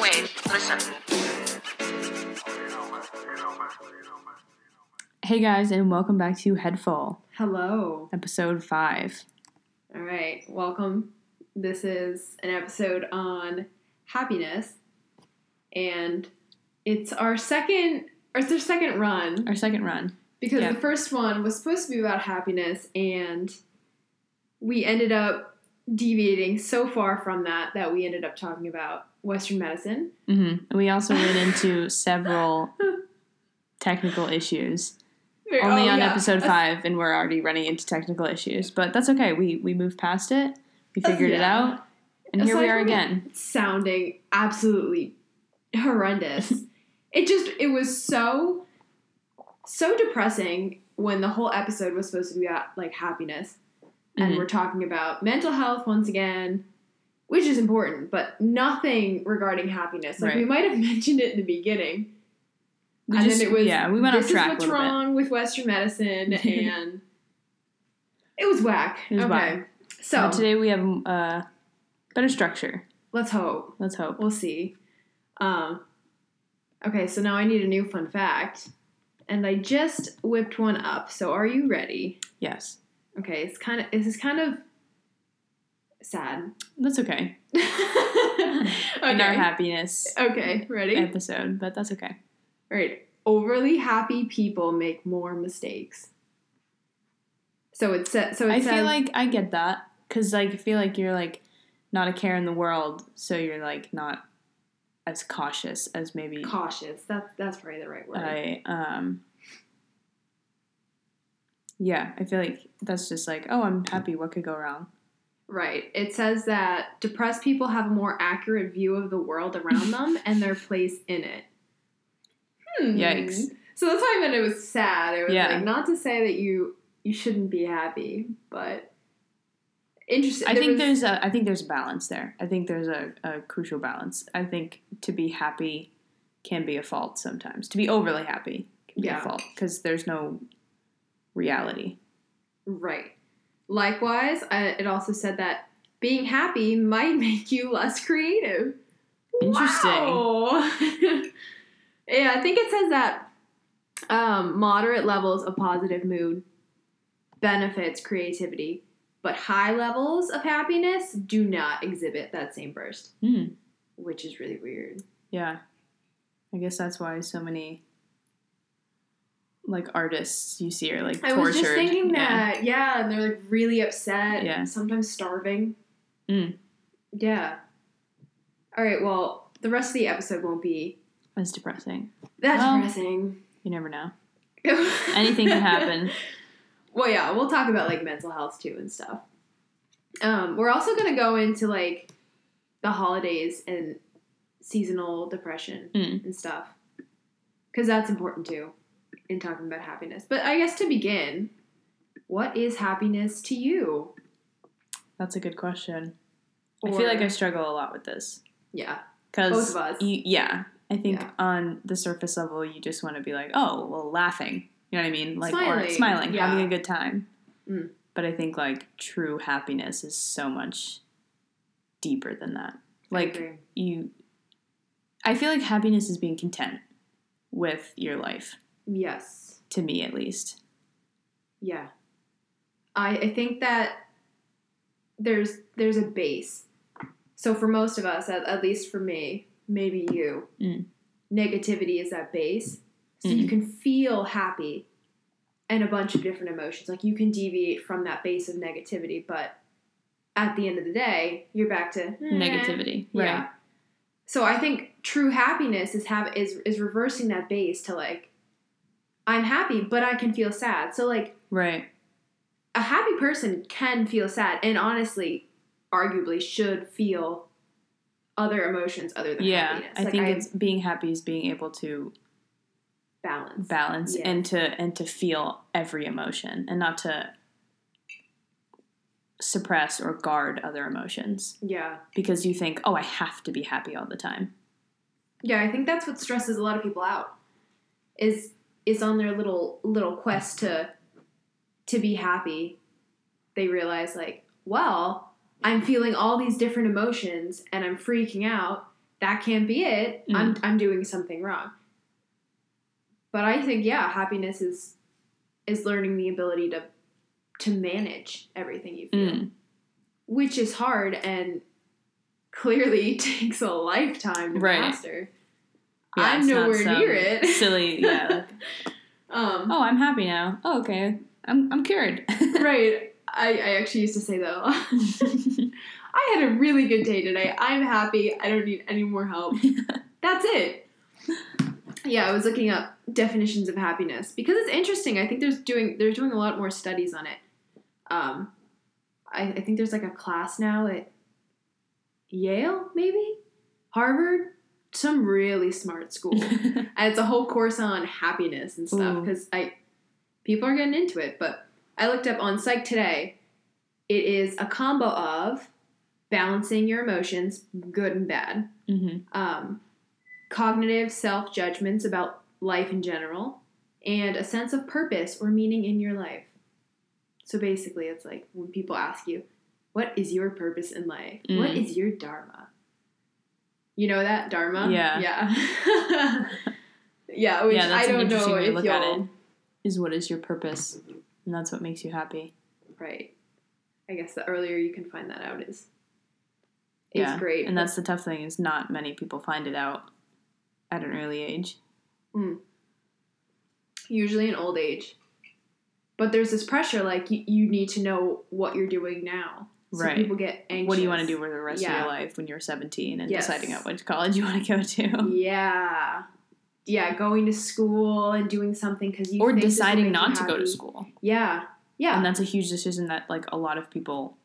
Wait, listen. Hey guys, and welcome back to Headful, Hello. episode five. All right. Welcome. This is an episode on happiness, and it's our second, or it's our second run Our second run. because Yeah. the first one was supposed to be about happiness, and we ended up deviating so far from that that we ended up talking about Western medicine. hmm We also went into several technical issues. Only Oh, on yeah. episode five, and we're already running into technical issues, but that's okay. We we moved past it. We Uh, figured it out, and here we are again. sounding absolutely horrendous. it just it was so so depressing when the whole episode was supposed to be about like happiness and Mhm. we're talking about mental health once again which is important but nothing regarding happiness like we might have mentioned it in the beginning We and just- then it was yeah, we went off this track is what's little bit. wrong with western medicine and it was whack It was okay whack. so But today we have uh, better structure. let's hope Let's hope. We'll see. Um, okay, so now I need a new fun fact. And I just whipped one up. So are you ready? Yes, Okay, it's kind of this is kind of sad. that's okay. okay. In our happiness okay, ready? All episode, but that's okay. right. Overly happy people make more mistakes. So it says. So it I says, feel like I get that because like I feel like you're like not a care in the world, so you're like not as cautious as maybe cautious. That's that's probably the right word. I um yeah I feel like that's just like oh I'm happy what could go wrong Right. It says that depressed people have a more accurate view of the world around them and their place in it. Hmm. Yikes. So that's why I meant it was sad. It was Yeah. like not to say that you you shouldn't be happy, but interesting. I there think was- there's a I think there's a balance there I think there's a, a crucial balance I think to be happy can be a fault sometimes to be overly happy can be Yeah. a fault because there's no reality right. Likewise, I, it also said that being happy might make you less creative. Interesting. Wow. yeah, I think it says that um, moderate levels of positive mood benefits creativity, but high levels of happiness do not exhibit that same burst, Hmm. which is really weird. Yeah. I guess that's why so many like artists you see are like tortured. I was just thinking yeah. that, yeah, and they're like really upset, Yeah. sometimes starving. Mm. Yeah. All right, well, the rest of the episode won't be That's depressing. That's Well, depressing. You never know. Anything can happen. Well, yeah, we'll talk about like mental health too and stuff. Um, we're also gonna go into like the holidays and seasonal depression Mm. and stuff because that's important too in talking about happiness. But I guess to begin, what is happiness to you? That's a good question. I feel like I struggle a lot with this yeah, because Both of us. yeah, I think Yeah. on the surface level, you just want to be like, oh, well, laughing. You know what I mean? Like or Smiling, smiling, yeah. having a good time. Mm. But I think like true happiness is so much deeper than that. Like agree. you, I feel like happiness is being content with your life. Yes, To me, at least. yeah. I I think that there's there's a base. So for most of us, at, at least for me, maybe you, Mm. negativity is that base. So you Mhm. can feel happy and a bunch of different emotions. Like you can deviate from that base of negativity, but at the end of the day, you're back to eh, Negativity, Yeah. right? So I think true happiness is have is is reversing that base to like I'm happy, but I can feel sad. So like Right. a happy person can feel sad and honestly arguably should feel other emotions other than Yeah, happiness. I Like, think it's being happy is being able to balance. balance Yeah. and to and to feel every emotion and not to suppress or guard other emotions yeah. because you think, "Oh, I have to be happy all the time." Yeah, I think that's what stresses a lot of people out. Is is on their little little quest to to be happy. They realize like, well, I'm feeling all these different emotions and I'm freaking out. That can't be it. Mm. I'm I'm doing something wrong. But I think yeah, happiness is is learning the ability to to manage everything you feel, Mm. which is hard and clearly takes a lifetime to Right. master. Yeah, I'm nowhere near it. Silly, yeah. like, Um, oh, I'm happy now. Oh, okay. I'm I'm cured. right. I, I actually used to say though, I had a really good day today. I'm happy. I don't need any more help. That's it. Yeah, I was looking up definitions of happiness because it's interesting. I think there's doing they're doing a lot more studies on it. Um, I, I think there's like a class now at Yale, maybe Harvard, some really smart school, and it's a whole course on happiness and stuff because I people are getting into it. But I looked up on Psych Today. It is a combo of balancing your emotions, good and bad, hmm um, cognitive self judgments about life in general, and a sense of purpose or meaning in your life. So basically, it's like when people ask you, What is your purpose in life? What Mm. is your Dharma? You know that? Dharma? Yeah. Yeah. yeah, which yeah, that's I don't know if look at you'll. it. Is what is your purpose, and that's what makes you happy. Right. I guess the earlier you can find that out is, is Yeah, great. And that's the tough thing is not many people find it out at an early age. Hmm. usually in old age. But there's this pressure, like you, you need to know what you're doing now. So Right. people get anxious. What do you want to do for the rest of your life when you're 17 and Yes. deciding out which college you want to go to? Yeah. Yeah, going to school and doing something because you or deciding not to go to school. Yeah, yeah, And that's a huge decision that like a lot of people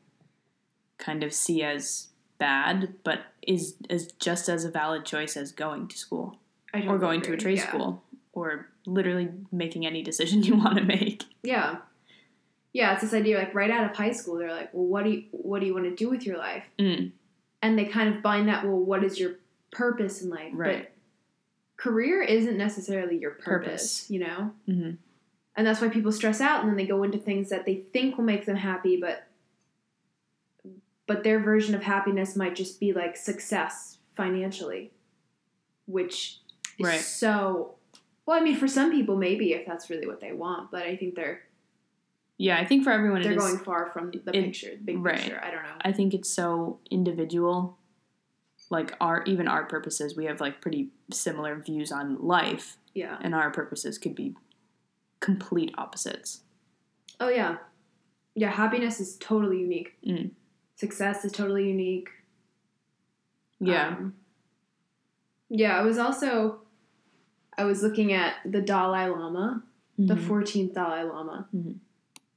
kind of see as bad, but is is just as a valid choice as going to school I or going to a trade Yeah. school or literally making any decision you want to make. Yeah, yeah. It's this idea like right out of high school, they're like, well, what do you what do you want to do with your life? Mm, And they kind of bind that. Well, what is your purpose in life? Right. But career isn't necessarily your purpose. Purpose. You know. mhm. and that's why people stress out and then they go into things that they think will make them happy but but their version of happiness might just be like success financially which is Right. so well i mean for some people maybe if that's really what they want but i think they're Yeah, I think for everyone they're is going far from the it- picture the big right. picture i don't know I think it's so individual. Like our even our purposes, we have like pretty similar views on life, yeah and our purposes could be complete opposites. oh yeah yeah happiness is totally unique Mm. success is totally unique Yeah. Um, yeah, I was also I was looking at the Dalai Lama, the Mhm. 14th Dalai Lama. Mhm.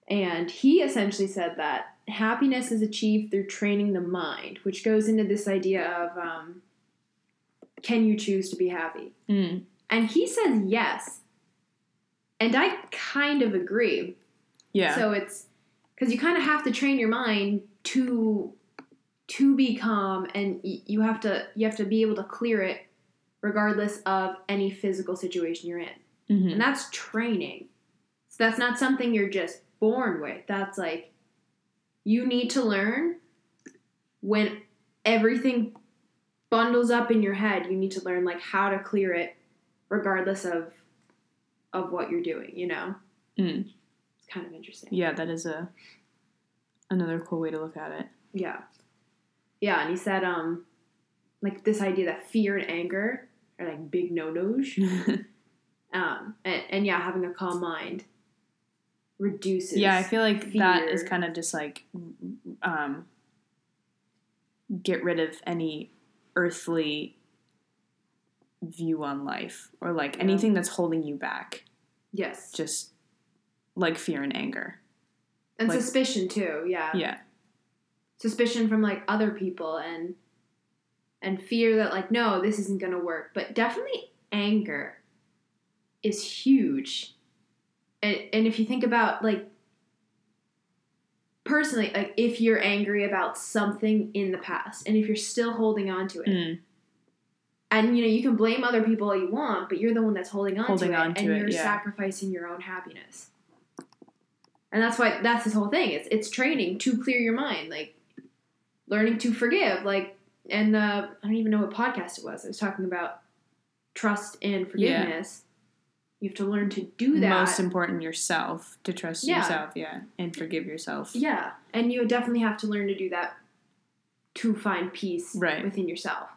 And he essentially said that happiness is achieved through training the mind, which goes into this idea of um, can you choose to be happy? Mm. And he says yes. And I kind of agree. Yeah. So it's because you kind of have to train your mind to to be calm, and y- you have to you have to be able to clear it, regardless of any physical situation you're in, Mhm. and that's training. So that's not something you're just born with. That's like you need to learn when everything bundles up in your head. You need to learn like how to clear it, regardless of of what you're doing. You know, Mm. it's kind of interesting. Yeah, that is a another cool way to look at it. Yeah. Yeah, and he said, um, like this idea that fear and anger are like big no nos. Um, and, and yeah, having a calm mind reduces. yeah, I feel like that is kind of just like um, get rid of any earthly view on life or like Yeah. anything that's holding you back. yes, Just like fear and anger. and like- suspicion too. Yeah. Yeah. suspicion from like other people and and fear that like no, this isn't gonna work. But definitely anger is huge. And and if you think about like personally, like if you're angry about something in the past and if you're still holding on to it. Mm. And you know, you can blame other people all you want, but you're the one that's holding on Holding to it to and it, you're yeah. sacrificing your own happiness. And that's why that's this whole thing. It's it's training to clear your mind. Like learning to forgive. Like, and the I don't even know what podcast it was. I was talking about trust and forgiveness. You have to learn to do that. Most important, yourself to trust Yeah. yourself, yeah, and forgive yourself. Yeah, and you definitely have to learn to do that to find peace Right. within yourself.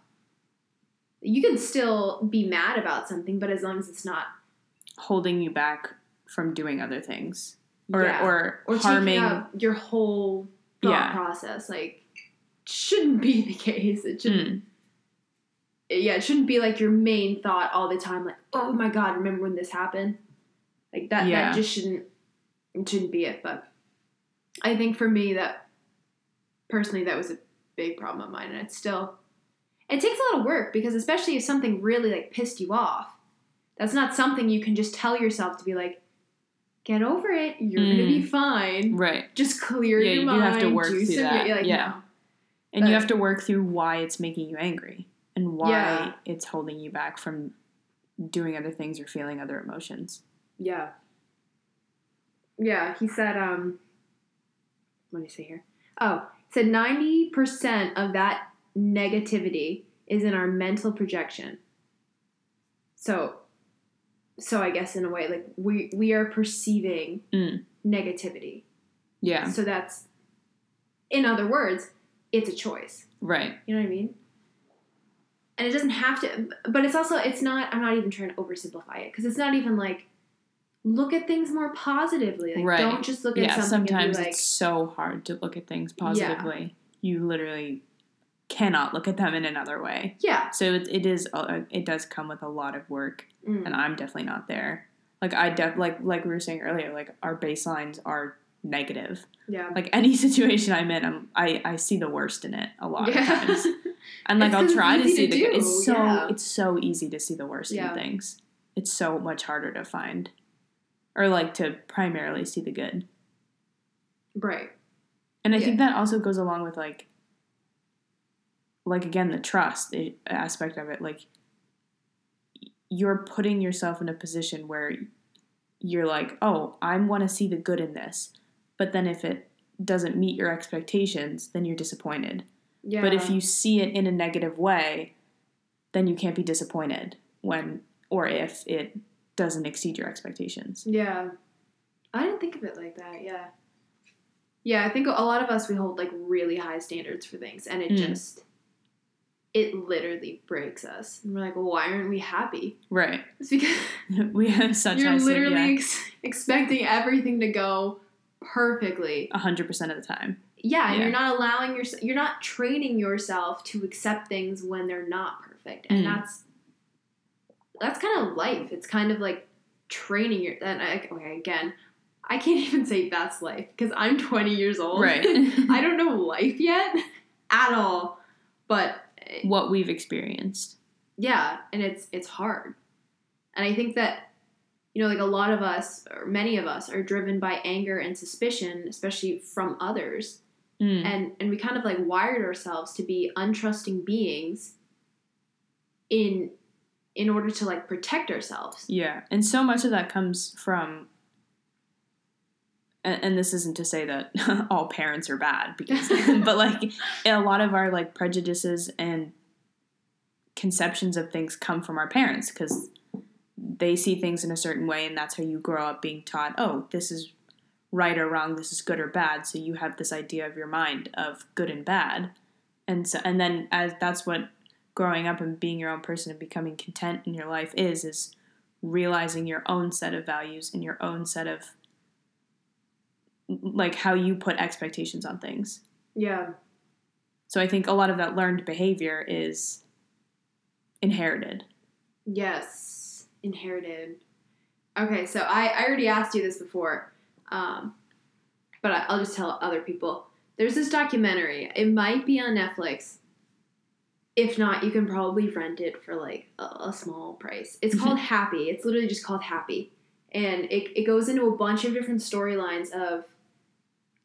You can still be mad about something, but as long as it's not Holding you back from doing other things, or yeah, or, or harming. your whole thought Yeah. process, like shouldn't be the case. It shouldn't. Mm, Yeah, it shouldn't be like your main thought all the time. Like, oh my god, remember when this happened? Like that. Yeah. That just shouldn't. It shouldn't be it. But I think for me, that personally, that was a big problem of mine, and it's still. It takes a lot of work because especially if something really like pissed you off, that's not something you can just tell yourself to be like, get over it. You're gonna be mm. fine. right, Just clear Yeah, your you mind. have to work through that. Like, Yeah. no. and But- you have to work through why it's making you angry and why Yeah. it's holding you back from doing other things or feeling other emotions. Yeah. Yeah, he said, um, what did he say here? Oh, he said 90% of that negativity is in our mental projection. So, so I guess in a way, like we, we are perceiving Mm. negativity. Yeah, So that's, in other words, it's a choice. right. You know what I mean? And it doesn't have to, but it's also, it's not, I'm not even trying to oversimplify it because it's not even like, look at things more positively. Like, Right. don't just look at Yeah, something sometimes like, it's so hard to look at things positively. yeah. You literally cannot look at them in another way. yeah. So it, it is uh, it does come with a lot of work, Mm. and I'm definitely not there. Like I def like like we were saying earlier, like our baselines are negative. Yeah. Like any situation I'm in, I'm, I I see the worst in it a lot of times, and like I'll try to see to the good. do, It's so yeah. it's so easy to see the worst Yeah. in things. It's so much harder to find, or like to primarily see the good. right. And I Yeah. think that also goes along with like, like again, the trust aspect of it. Like, you're putting yourself in a position where you're like, oh, I want to see the good in this, but then if it doesn't meet your expectations, then you're disappointed. Yeah. But if you see it in a negative way, then you can't be disappointed when or if it doesn't exceed your expectations. Yeah. I didn't think of it like that. Yeah. Yeah, I think a lot of us we hold like really high standards for things and it Mm. just it literally breaks us. And we're like, well, why aren't we happy? Right. It's because we have such you're literally yeah, ex- expecting everything to go perfectly. 100% of the time. Yeah, Yeah. you're not allowing yourself you're not training yourself to accept things when they're not perfect. And Mm. that's that's kind of life. It's kind of like training your and I, okay, again, I can't even say that's life because I'm 20 years old. Right. I don't know life yet at all. But eh, what we've experienced. yeah, and it's it's hard. And I think that you know, like a lot of us or many of us are driven by anger and suspicion, especially from others Mm. and and we kind of like wired ourselves to be untrusting beings in in order to like protect ourselves Yeah, and so much of that comes from, and, and this isn't to say that all parents are bad, because, but like a lot of our like prejudices and conceptions of things come from our parents because they see things in a certain way, and that's how you grow up being taught, oh, this is right or wrong, this is good or bad. So you have this idea of your mind of good and bad, and so and then as that's what growing up and being your own person and becoming content in your life is is realizing your own set of values and your own set of like how you put expectations on things. yeah So I think a lot of that learned behavior is inherited. yes inherited okay so i i already asked you this before um but I, i'll just tell other people. There's this documentary. It might be on netflix. If not you can probably rent it for like a, a small price. It's called happy. It's literally just called happy. And it, it goes into a bunch of different storylines of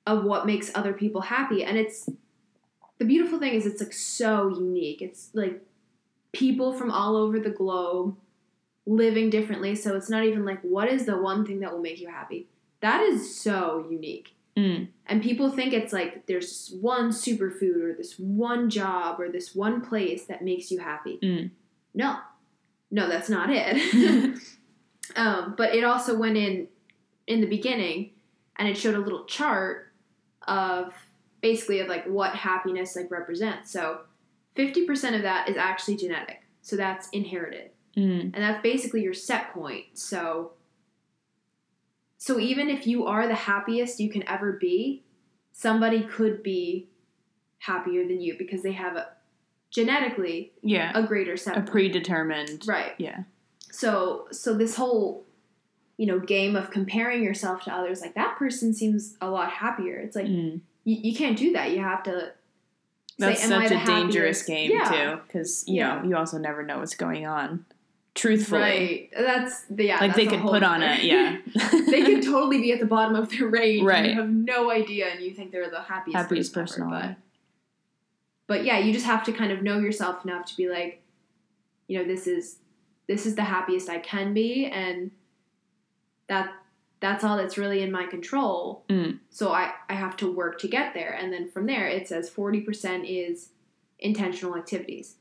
of what makes other people happy. And it's the beautiful thing is it's like so unique. It's like people from all over the globe living differently. So it's not even like what is the one thing that will make you happy that is so unique Mm. And people think it's like there's one superfood or this one job or this one place that makes you happy. Mm. No, no, that's not it. um, but it also went in in the beginning, and it showed a little chart of basically of like what happiness like represents. So, fifty percent of that is actually genetic. So that's inherited, Mm. and that's basically your set point. So, so even if you are the happiest you can ever be, somebody could be happier than you because they have a genetically Yeah. a greater set A predetermined. right Yeah. so so this whole you know game of comparing yourself to others like that person seems a lot happier it's like Mm. you, you can't do that you have to That's "Am I such a dangerous happiest?" game Yeah. too, because you Yeah. know you also never know what's going on. Truthfully, right that's the yeah like that's they could put on it. Yeah, they could totally be at the bottom of their range Right. and you have no idea and you think they're the happiest, happiest person, ever, but but yeah you just have to kind of know yourself enough to be like you know this is this is the happiest i can be and that that's all that's really in my control Mm. so i i have to work to get there and then from there it says 40% is intentional activities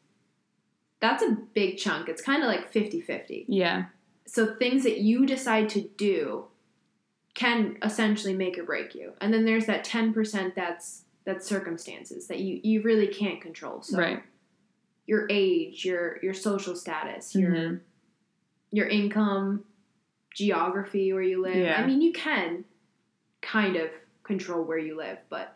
that's a big chunk it's kind of like 50-50 Yeah, so things that you decide to do can essentially make or break you and then there's that 10% that's that's circumstances that you you really can't control so right. your age your your social status your Mhm. your income geography where you live Yeah. i mean you can kind of control where you live but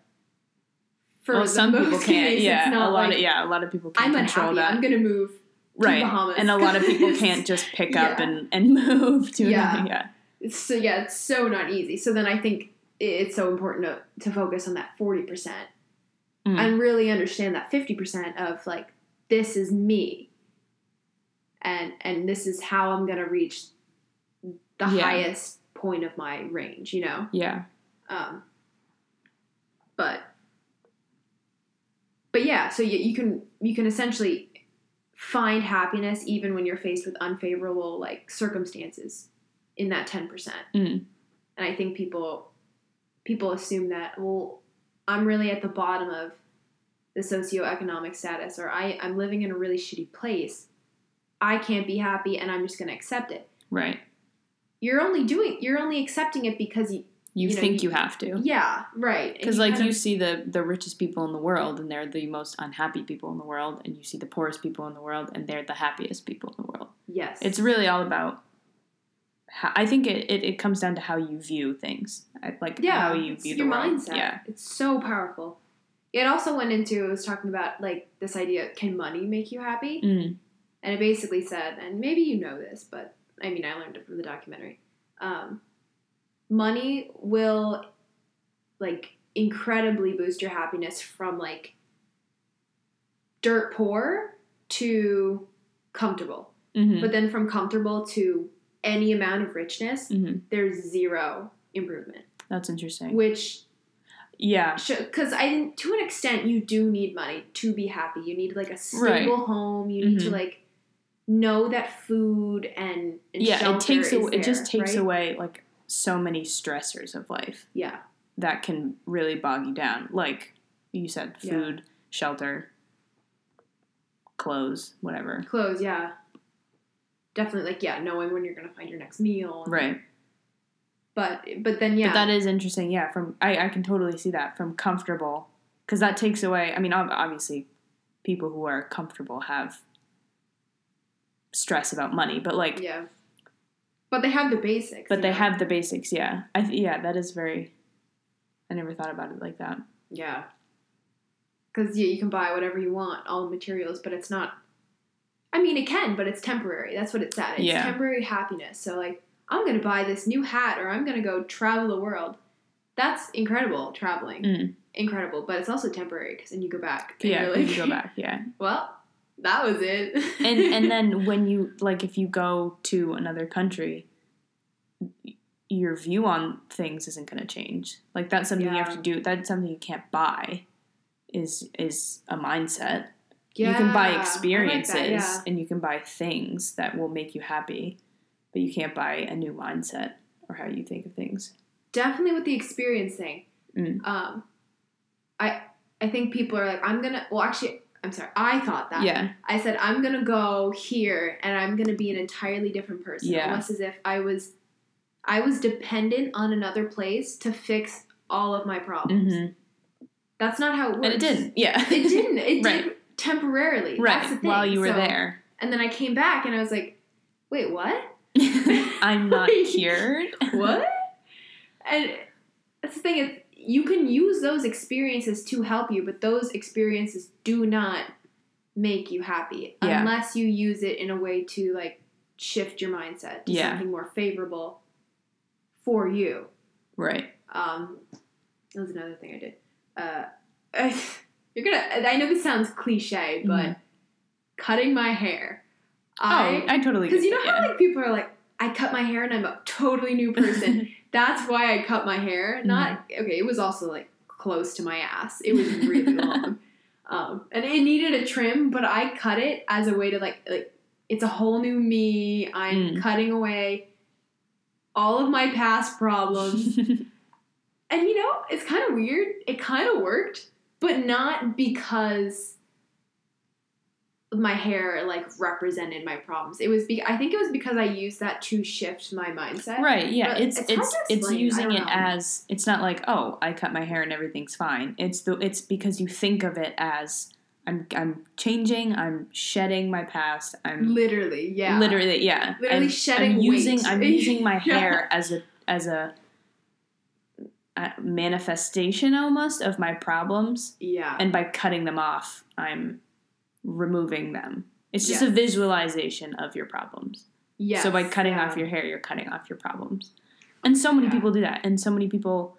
for well, some people can't. case, Yeah, a lot like, of yeah, a lot of people can't i'm control unhappy that. i'm gonna move right, Bahamas. and a lot of people can't just pick up Yeah. and and move to Yeah. another. Yeah, It's so yeah, it's so not easy. So then I think it's so important to, to focus on that forty percent Mm. and really understand that fifty percent of like this is me, and and this is how I'm gonna reach the Yeah. highest point of my range. You know, yeah, um, but but yeah, so you, you can you can essentially find happiness even when you're faced with unfavorable like circumstances in that 10%. Mm. And I think people people assume that well I'm really at the bottom of the socioeconomic status or I I'm living in a really shitty place. I can't be happy and I'm just going to accept it. right. You're only doing you're only accepting it because you You, You know, think you- you, have to. yeah, right. Because like you of- see the the richest people in the world, and they're the most unhappy people in the world, and you see the poorest people in the world, and they're the happiest people in the world. yes. It's really all about. How, I think it, it, it comes down to how you view things, like yeah, how you view your the world. mindset. Yeah, It's so powerful. It also went into it was talking about like this idea can money make you happy? mm. And it basically said, and maybe you know this, but I mean I learned it from the documentary. Um, money will like incredibly boost your happiness from like dirt poor to comfortable. hmm But then from comfortable to any amount of richness, hmm there's zero improvement. That's interesting. Which Yeah, because I to an extent you do need money to be happy. You need like a stable home. You need to Mhm. like know that food and, and yeah. It takes away, it just takes right? away like so many stressors of life Yeah, that can really bog you down. Like you said, Yeah. food, shelter, clothes, whatever. clothes. Yeah, definitely. Like yeah, knowing when you're gonna find your next meal. Right. But but then yeah, But that is interesting. Yeah, from I, I can totally see that from comfortable because that takes away. I mean, obviously, people who are comfortable have stress about money, but like, yeah. But they have the basics. but they know? have the basics. Yeah, I th- yeah, that is very. I never thought about it like that. Yeah. Because yeah, you can buy whatever you want, all the materials, but it's not. I mean, it can, but it's temporary. That's what it said. It's Yeah. temporary happiness. So, like, I'm going to buy this new hat or I'm going to go travel the world. That's incredible, traveling. Mm. Incredible, but it's also temporary because then you go back. Yeah, you're you go back. Yeah, well, that was it. and and then when you like, if you go to another country, your view on things isn't going to change. Like that's something you have to do. That's something you can't buy. Is is a mindset. Yeah. you can buy Yeah, I like that, experiences yeah. and you can buy things that will make you happy, but you can't buy a new mindset or how you think of things. Definitely with the experience thing. Mm. Um, I I think people are like, I'm gonna. Well, actually, I'm sorry. I thought that. Yeah. I said I'm gonna go here and I'm gonna be an entirely different person. Yeah. Almost as if I was, I was dependent on another place to fix all of my problems. hmm That's not how it works. And it didn't. Yeah. It didn't. It Right. did temporarily. right. That's the thing. While you were So- there. And then I came back and I was like, wait, what? I'm not cured. what? and that's the thing is, you can use those experiences to help you, but those experiences do not make you happy Yeah. unless you use it in a way to like shift your mindset to Yeah. something more favorable for you. Right. Um, that was another thing I did. Uh, you're gonna. I know this sounds cliche, but Mhm. cutting my hair. oh, I I totally because you know that, how like people are like, I cut my hair and I'm a totally new person. That's why I cut my hair. Not okay. It was also like close to my ass. It was really long, um, and it needed a trim. But I cut it as a way to like like it's a whole new me. I'm Mm. cutting away all of my past problems. And you know, it's kind of weird. It kind of worked, but not because my hair like represented my problems. It was be- I think it was because I used that to shift my mindset. Right, yeah, But it's it's it's it's, using it know. as it's not like oh I cut my hair and everything's fine. It's the it's because you think of it as I'm I'm changing, I'm shedding my past, I'm Literally, yeah. literally yeah, Literally I'm, shedding I'm using weight. I'm using my Yeah. hair as a as a, a manifestation almost of my problems, Yeah. and by cutting them off, I'm removing them. It's just a visualization of your problems. yes, So by cutting yeah. off your hair, you're cutting off your problems. And so many Yeah. people do that. And so many people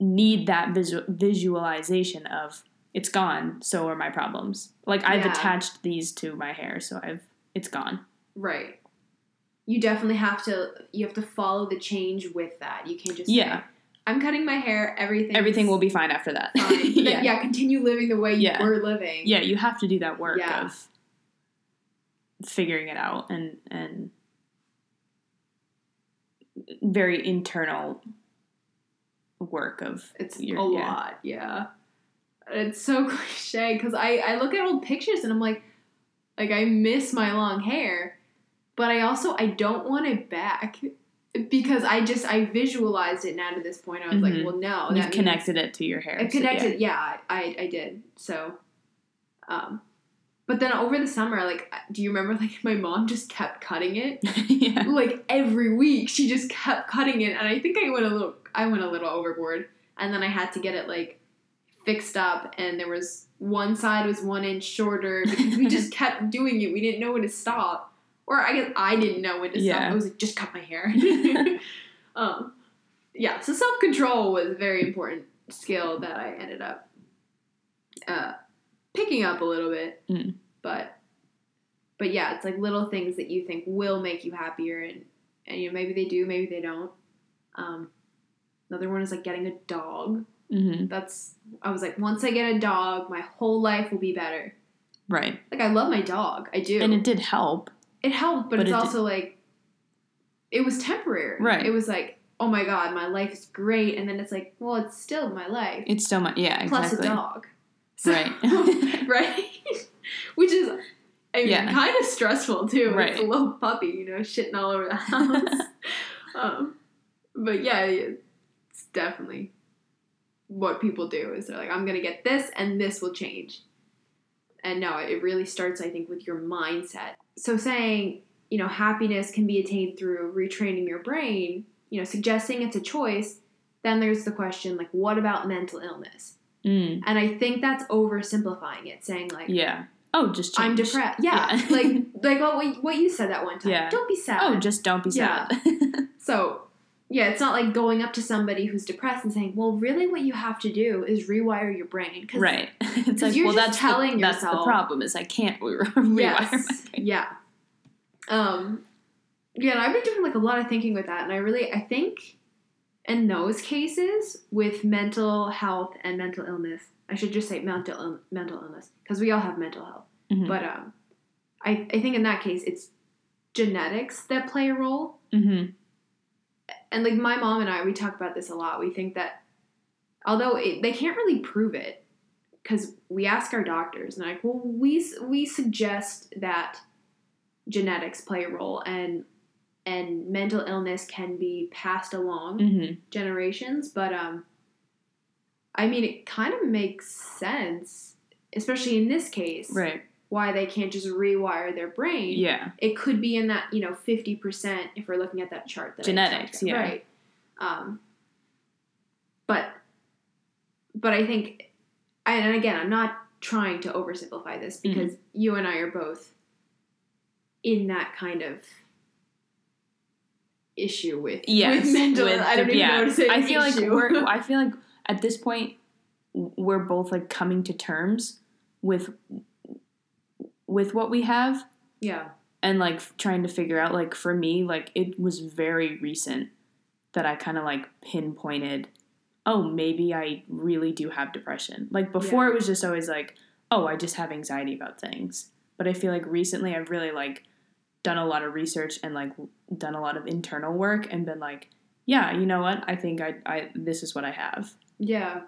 need that visu- visualization of it's gone, so are my problems. Like I've Yeah. attached these to my hair, so I've it's gone. Right. You definitely have to you have to follow the change with that. You can't just Yeah. I'm cutting my hair, everything Everything will be fine after that. fine. Yeah. yeah. continue living the way you Yeah. were living. Yeah, you have to do that work Yeah. of figuring it out and and very internal work of It's your- a yeah. lot, yeah. It's so cliche because I, I look at old pictures and I'm like, like I miss my long hair, but I also I don't want it back because I just I visualized it now to this point. I was Mhm. like, well, no, that connected it to your hair. I so, yeah. connected, yeah, I, I did. So, um, but then over the summer, like, do you remember like my mom just kept cutting it? yeah. like every week she just kept cutting it and i think i went a little i went a little overboard and then i had to get it like fixed up and there was one side was one inch shorter because we just kept doing it we didn't know when to stop or i guess i didn't know when to stop Yeah. i was like just cut my hair um yeah so self-control was a very important skill that i ended up uh picking up a little bit Mm. but but yeah, it's like little things that you think will make you happier, and and you know maybe they do, maybe they don't. Um, another one is like getting a dog. hmm That's I was like, once I get a dog, my whole life will be better. Right. Like I love my dog, I do. And it did help. It helped, but, but it's it did- also like it was temporary. Right. It was like, oh my god, my life is great, and then it's like, well, it's still my life It's still my Yeah, plus exactly. a dog. So- Right. right? Which is, I mean, Yeah. kind of stressful too. Right. It's a little puppy, you know, shitting all over the house. um, but yeah, it's definitely what people do is they're like, I'm gonna get this, and this will change. And no, it really starts, I think, with your mindset. So saying, you know, happiness can be attained through retraining your brain, you know, suggesting it's a choice. Then there's the question, like, what about mental illness? Mm, And I think that's oversimplifying it, saying like yeah. Oh, just I'm depressed. Yeah, Yeah. like like what what you said that one time. Yeah. Don't be sad. Oh, just don't be Yeah. sad. so yeah, it's not like going up to somebody who's depressed and saying, "Well, really, what you have to do is rewire your brain." 'Cause- right. It's like you're well, just that's telling the, that's the problem is I can't re- rewire Yes. my brain. Yeah. Um. Yeah, and I've been doing like a lot of thinking with that, and I really I think in those cases with mental health and mental illness, I should just say mental Ill- mental illness because we all have mental health. Mhm. But um, I I think in that case it's genetics that play a role. Mhm. And like my mom and I, we talk about this a lot. We think that although it, they can't really prove it because we ask our doctors and like, well, we we suggest that genetics play a role and and mental illness can be passed along Mm-hmm. generations, but um, I mean, it kind of makes sense, especially in this case, Right. Why they can't just rewire their brain. Yeah. It could be in that you know fifty percent if we're looking at that chart. That Genetics, yeah. Right. Um, but but I think, and again, I'm not trying to oversimplify this Mm-hmm. because you and I are both in that kind of issue with Yes. with mental. with I don't the- even yeah. to say I feel like we're. I feel like at this point, we're both like coming to terms with with what we have yeah. and like trying to figure out like for me like it was very recent that I kind of like pinpointed oh maybe I really do have depression. Like before Yeah. it was just always like oh I just have anxiety about things. But I feel like recently I've really like done a lot of research and like done a lot of internal work and been like yeah, you know what? I think I I this is what I have. Yeah.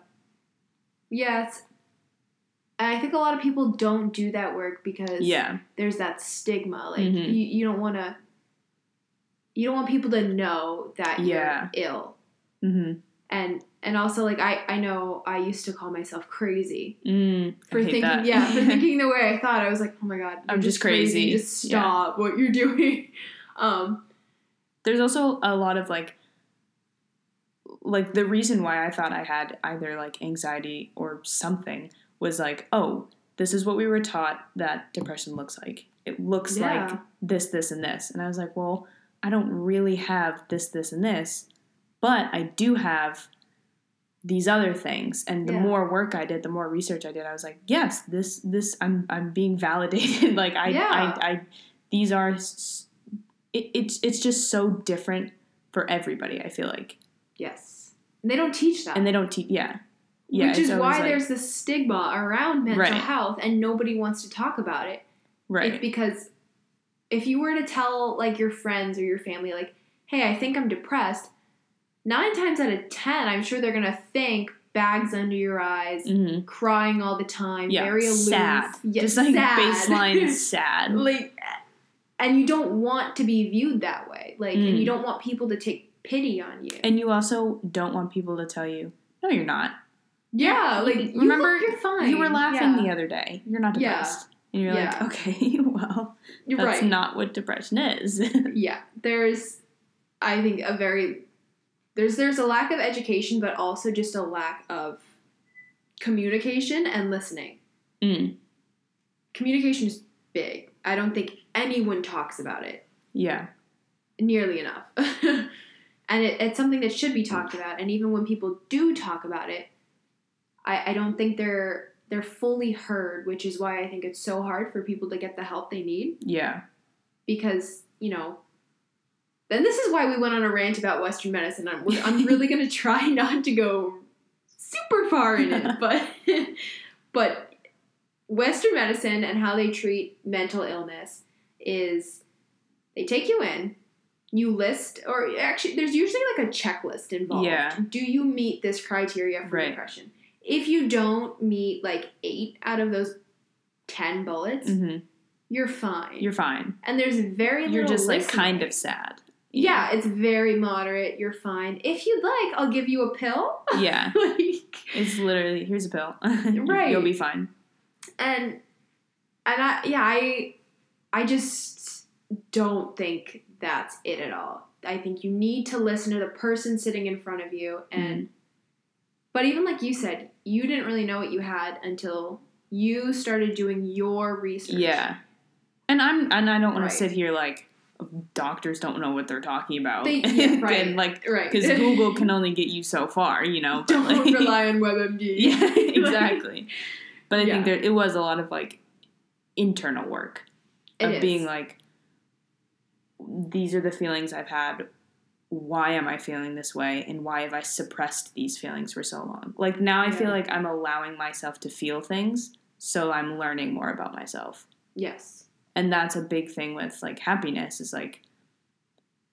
Yeah. It's, I think a lot of people don't do that work because Yeah. there's that stigma. Like Mhm. you, you don't want to. You don't want people to know that Yeah. you're ill, Mhm. and and also like I I know I used to call myself crazy Mm, for thinking that. yeah for thinking the way I thought. I was like oh my god I'm you're just crazy. Just Yeah. stop what you're doing. Um. there's also a lot of like like the reason why I thought I had either like anxiety or something was like, oh, this is what we were taught that depression looks like. It looks Yeah. like this, this, and this. And I was like, well, I don't really have this, this, and this, but I do have these other things. And the Yeah. more work I did, the more research I did, I was like, yes, this, this, I'm, I'm being validated. like I, Yeah. I, I, these are, it, it's, it's just so different for everybody. I feel like, Yes. And they don't teach that. and they don't teach. Yeah, yeah. Which is why like- there's this stigma around mental Right. health and nobody wants to talk about it. right. It's because if you were to tell like your friends or your family, like, hey, I think I'm depressed, nine times out of ten, I'm sure they're gonna think bags under your eyes, hmm crying all the time, Yeah, very aloof, sad. yeah, just like sad. baseline sad. like, and you don't want to be viewed that way, like, and Mm. you don't want people to take pity on you. And you also don't want people to tell you, no, you're not. Yeah, like, you remember, you're fine. You were laughing yeah. the other day. You're not Yeah. depressed. And you're Yeah. like, okay, well, that's right. not what depression is. yeah there's i think a very there's there's a lack of education but also just a lack of communication and listening mm, communication is big i don't think anyone talks about it yeah. nearly enough and it, it's something that should be talked about and even when people do talk about it I, I don't think they're they're fully heard which is why i think it's so hard for people to get the help they need Yeah. because you know then this is why we went on a rant about western medicine i'm, I'm really going to try not to go super far in it but but western medicine and how they treat mental illness is they take you in you list or actually there's usually like a checklist involved Yeah. do you meet this criteria for Right. depression if you don't meet like eight out of those 10 bullets hmm you're fine You're fine. and there's very little You're just like kind of sad. yeah it's very moderate you're fine if you'd like i'll give you a pill Yeah. like It's literally here's a pill. Right. You'll be fine. and and i yeah i i just don't think that's it at all i think you need to listen to the person sitting in front of you and but even like you said you didn't really know what you had until you started doing your research Yeah. And I'm and I don't want Right. to sit here like doctors don't know what they're talking about. They- yeah, right. and like right because Google can only get you so far, you know. but, don't like- rely on webmd Yeah, exactly. But I Yeah. think there it was a lot of like internal work It of is. being like, these are the feelings I've had. Why am I feeling this way, and why have I suppressed these feelings for so long? Like now, I feel like I'm allowing myself to feel things, so I'm learning more about myself. Yes. And that's a big thing with like happiness is like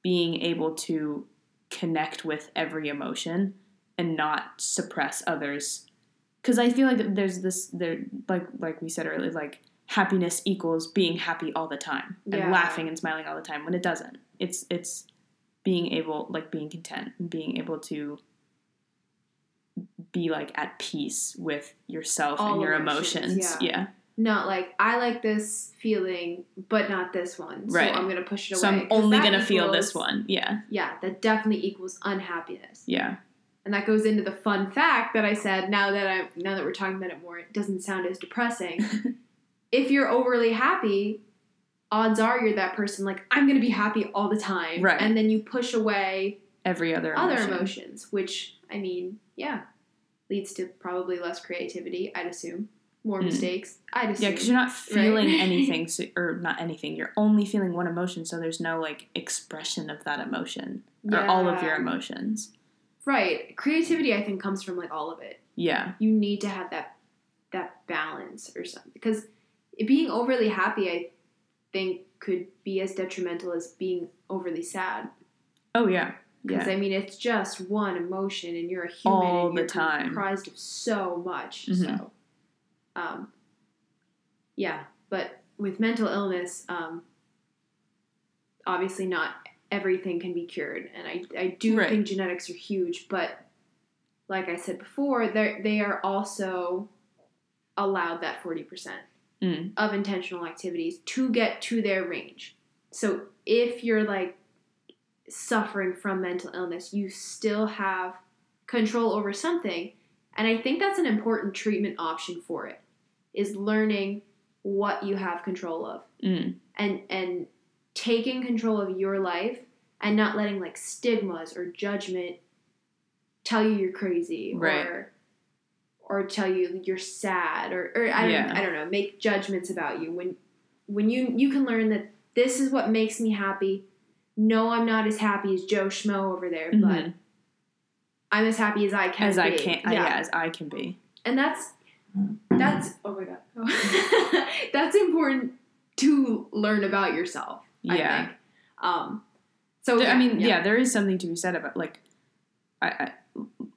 being able to connect with every emotion and not suppress others. Because i feel like there's this there like like we said earlier like happiness equals being happy all the time and Yeah. laughing and smiling all the time when it doesn't. It's it's being able like being content and being able to be like at peace with yourself All and your emotions, emotions yeah. yeah Not like I like this feeling, but not this one. Right. I'm gonna push it away. so i'm 'Cause only that gonna feel this one yeah Yeah, that definitely equals unhappiness. yeah And that goes into the fun fact that I said. Now that I now that we're talking about it more, it doesn't sound as depressing. if you're overly happy, odds are you're that person like I'm gonna be happy all the time, Right. And then you push away every other other emotions, which I mean, yeah, leads to probably less creativity. I'd assume more Mm. mistakes. I'd assume. Yeah, because you're not feeling Right. anything, so, or not anything. You're only feeling one emotion, so there's no like expression of that emotion or all of your emotions. right. Creativity, I think, comes from like all of it. Yeah, you need to have that that balance or something because being overly happy i think could be as detrimental as being overly sad Oh yeah, because yeah, i mean it's just one emotion and you're a human All and the you're time. comprised of so much Mhm. so um yeah but with mental illness um obviously not everything can be cured and i i do Right. think genetics are huge but like i said before they they are also allowed that 40% Mm. of intentional activities to get to their range so if you're like suffering from mental illness you still have control over something and i think that's an important treatment option for it is learning what you have control of Mm. and and taking control of your life and not letting like stigmas or judgment tell you you're crazy Right. or or tell you you're sad or, or I, don't, Yeah. I don't know make judgments about you when when you you can learn that this is what makes me happy no i'm not as happy as joe schmo over there but Mhm. i'm as happy as i can as I be. can, yeah. as I can be. and that's that's oh my god that's important to learn about yourself I Yeah. think. um so There- I mean, yeah. there is something to be said about like, I, I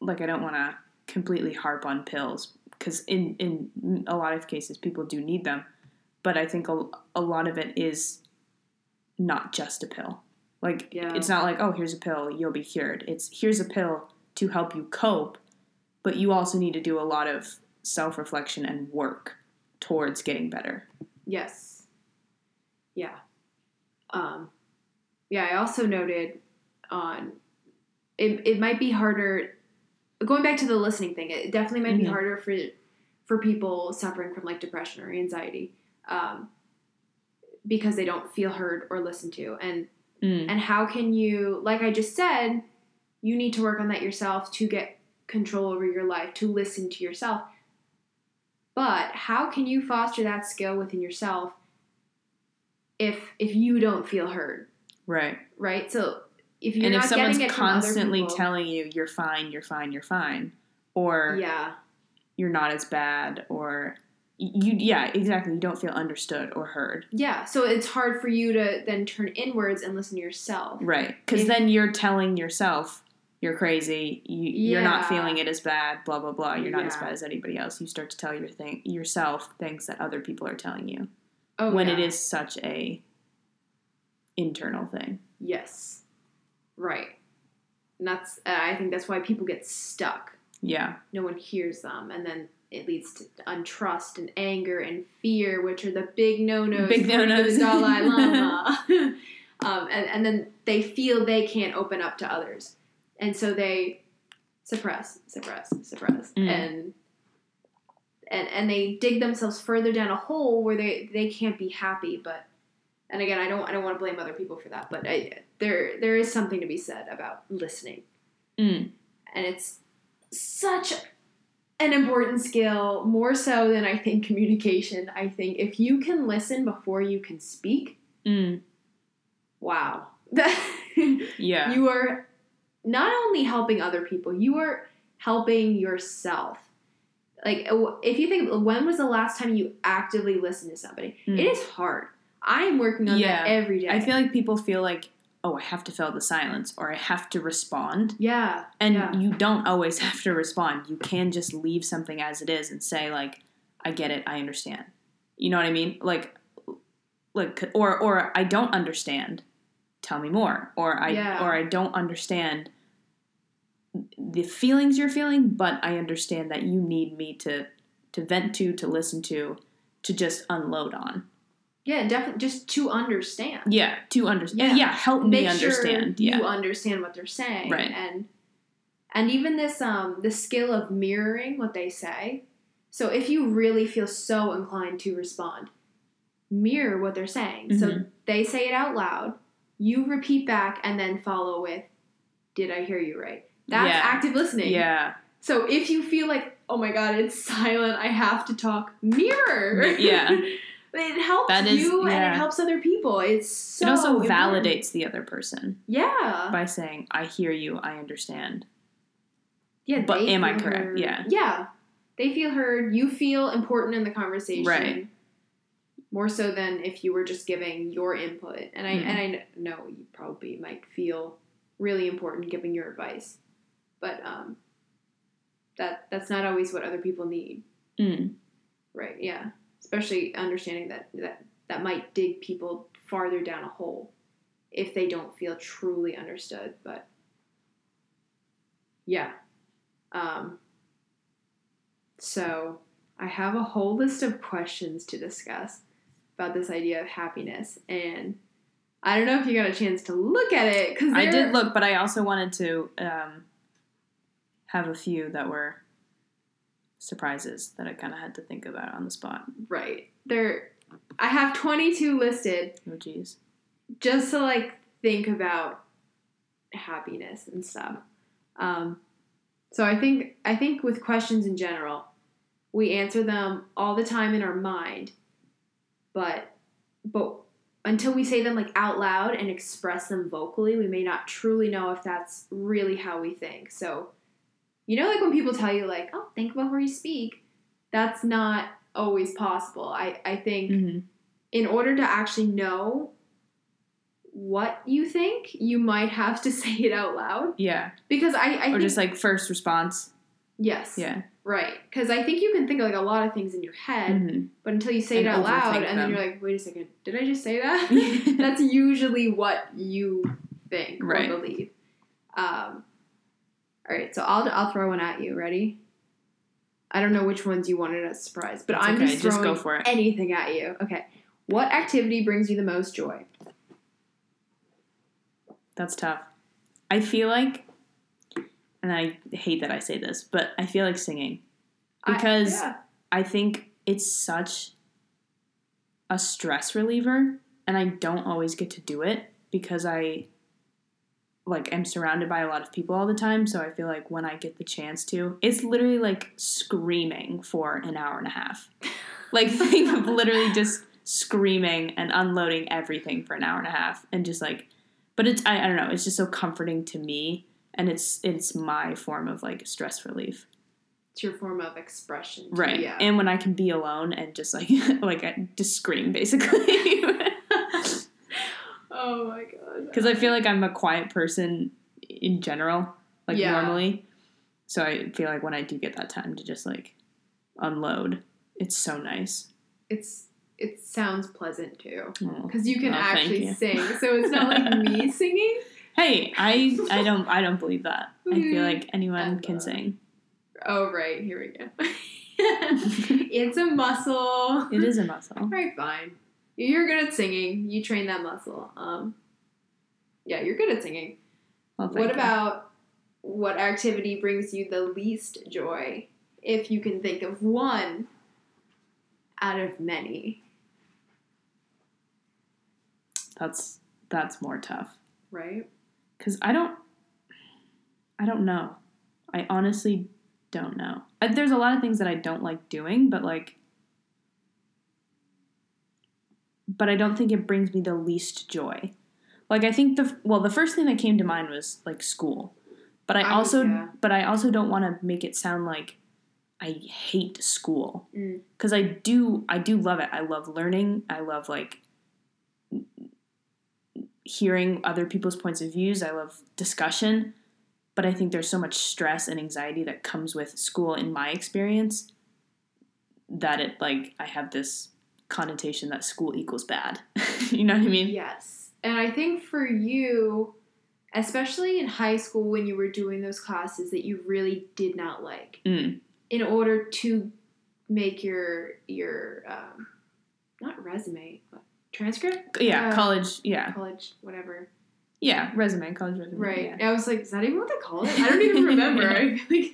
like I don't want to completely harp on pills because in in a lot of cases people do need them, but I think a, a lot of it is not just a pill. Like Yeah. it's not like oh here's a pill you'll be cured. It's here's a pill to help you cope, but you also need to do a lot of self reflection and work towards getting better. yes yeah um yeah i also noted on it, it might be harder going back to the listening thing it definitely might be Mhm. harder for for people suffering from like depression or anxiety um because they don't feel heard or listened to and Mm. And how can you, like I just said, you need to work on that yourself to get control over your life, to listen to yourself. But how can you foster that skill within yourself if if you don't feel heard, Right. right? So if you're and if someone's it constantly people- telling you you're fine, you're fine, you're fine, or yeah, you're not as bad, or you, yeah, exactly, you don't feel understood or heard, yeah, so it's hard for you to then turn inwards and listen to yourself. right? Because then you're telling yourself you're crazy, you, you're not feeling it as bad, blah blah blah. You're not as bad as anybody else. You start to tell your thing yourself things that other people are telling you Oh, when it yeah. is such a internal thing. yes, right. And that's uh, I think that's why people get stuck Yeah, no one hears them and then it leads to untrust and anger and fear which are the big no-nos Big no-nos. the dalai lama um, and, and then they feel they can't open up to others and so they suppress suppress suppress Mm. and and and they dig themselves further down a hole where they they can't be happy but and again i don't i don't want to blame other people for that but I, there there is something to be said about listening mm. and it's such an important skill more so than i think communication i think if you can listen before you can speak Mm. wow yeah, you are not only helping other people you are helping yourself like if you think when was the last time you actively listened to somebody Mm. it is hard i am working on Yeah. that every day I feel like people feel like, oh, I have to fill the silence or I have to respond. Yeah. And yeah. you don't always have to respond. You can just leave something as it is and say like, I get it, I understand. You know what I mean? Like like or or I don't understand. Tell me more. Or I Yeah. or I don't understand the feelings you're feeling, but I understand that you need me to to vent to, to listen to, to just unload on. Yeah, definitely just to understand. Yeah, to understand. Yeah. Yeah, help me Make understand. sure yeah. you understand what they're saying. Right. And and even this um the skill of mirroring what they say. So if you really feel so inclined to respond, mirror what they're saying. So Mhm. they say it out loud, you repeat back and then follow with did I hear you right? That's Yeah. active listening. yeah. So if you feel like, oh my god, it's silent, I have to talk, mirror. Yeah. it helps That is- you and it helps other people. It's so it also important. validates the other person Yeah. by saying, I hear you, I understand. Yeah. But am I correct? heard. Yeah. Yeah. They feel heard. You feel important in the conversation. Right. More so than if you were just giving your input. And I Mhm. and I know you probably might feel really important giving your advice. But um that that's not always what other people need. Mm. Right, yeah. Especially understanding that that that might dig people farther down a hole if they don't feel truly understood, but yeah. Um so I have a whole list of questions to discuss about this idea of happiness and I don't know if you got a chance to look at it cuz I did look, but I also wanted to um, have a few that were surprises that I kind of had to think about on the spot. right. There I have 22 listed Oh, geez. just to like think about happiness and stuff. Um, so I think I think with questions in general, we answer them all the time in our mind, but but until we say them like out loud and express them vocally, we may not truly know if that's really how we think. So, you know, like when people tell you like, "Oh, think before you speak," that's not always possible. I I think hmm in order to actually know what you think, you might have to say it out loud. Yeah. Because I, I or think, just like first response. yes, Yeah. right. Because I think you can think of like a lot of things in your head, Mhm. but until you say it out loud, and then you're like, wait a second, did I just say that? That's usually what you think Right. or believe. Um, all right, so I'll I'll throw one at you. Ready? I don't know which ones you wanted as a surprise, but I'm okay, just just throwing go for it. anything at you. Okay. What activity brings you the most joy? That's tough. I feel like, and I hate that I say this, but I feel like singing I- because yeah. I think it's such a stress reliever, and I don't always get to do it because I like I'm surrounded by a lot of people all the time. So I feel like when I get the chance to, it's literally like screaming for an hour and a half. Like think of literally just screaming and unloading everything for an hour and a half, and just like, but it's I, I don't know, it's just so comforting to me, and it's it's my form of like stress relief. it's your form of expression. too, Right. Yeah. And when I can be alone and just like like I just scream basically. oh my god. Cuz I feel like I'm a quiet person in general, like Yeah. normally. So I feel like when I do get that time to just like unload, it's so nice. it's it sounds pleasant too Oh. because you can Oh, actually you. sing. So it's not like me singing. Hey, I I don't I don't believe that. I feel Mhm. like anyone can sing. Oh right, here we go. it's a muscle. It is a muscle. All right, fine. You're good at singing. You train that muscle. Um, yeah, you're good at singing. Well, what you. about what activity brings you the least joy? If you can think of one out of many, that's that's more tough. right? because I don't, I don't know. I honestly don't know. There's a lot of things that I don't like doing, but like, but I don't think it brings me the least joy. Like I think the well, the first thing that came to mind was like school, but I I- also, yeah. but I also don't want to make it sound like I hate school Mm. because I do I do love it. I love learning. I love like hearing other people's points of views. I love discussion, but I think there's so much stress and anxiety that comes with school in my experience that it like I have this connotation that school equals bad. you know what I mean? Yes. And I think for you, especially in high school when you were doing those classes that you really did not like, Mm. in order to make your your um, not resume, but transcript, Yeah, Uh, college. Yeah, college, whatever. yeah, resume, college resume. Right. Yeah, I was like, is that even what they call it? I don't even remember. I feel like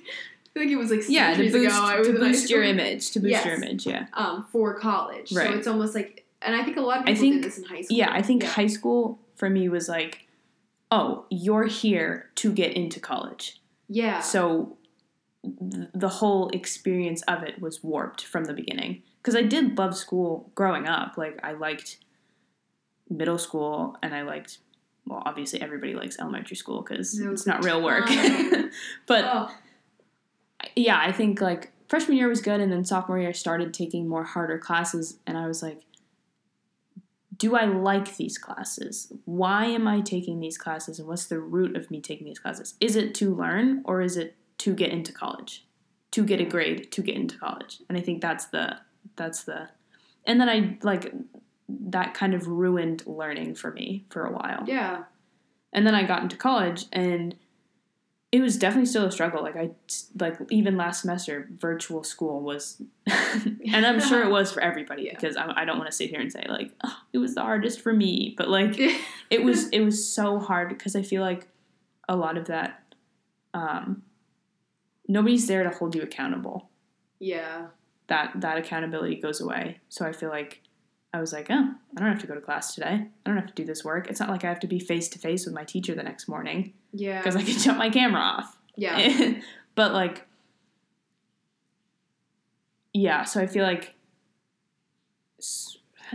I like it was like yeah to boost ago. I was to boost your image, to boost your image. Yeah, um, for college. Right. So it's almost like, and I think a lot of I people think- did this in high school. yeah. I think Yeah. high school for me was like, oh, you're here to get into college. Yeah. So th- the whole experience of it was warped from the beginning. Because I did love school growing up. Like, I liked middle school and I liked, well, obviously everybody likes elementary school because it's not real work. but oh, yeah, I think like freshman year was good. And then sophomore year, I started taking more harder classes. And I was like, do I like these classes? Why am I taking these classes? And what's the root of me taking these classes? Is it to learn or is it to get into college? To get a grade to get into college. And I think that's the that's the and then I like that kind of ruined learning for me for a while. yeah. And then I got into college and it was definitely still a struggle. Like I like even last semester virtual school was and I'm sure it was for everybody Yeah. because I, I don't want to sit here and say like oh, it was the hardest for me, but like it was it was so hard because I feel like a lot of that um, nobody's there to hold you accountable. yeah. That that accountability goes away. So I feel like I was like, oh, I don't have to go to class today. I don't have to do this work. It's not like I have to be face to face with my teacher the next morning Yeah. because I can shut my camera off. yeah. but like, yeah. So I feel like,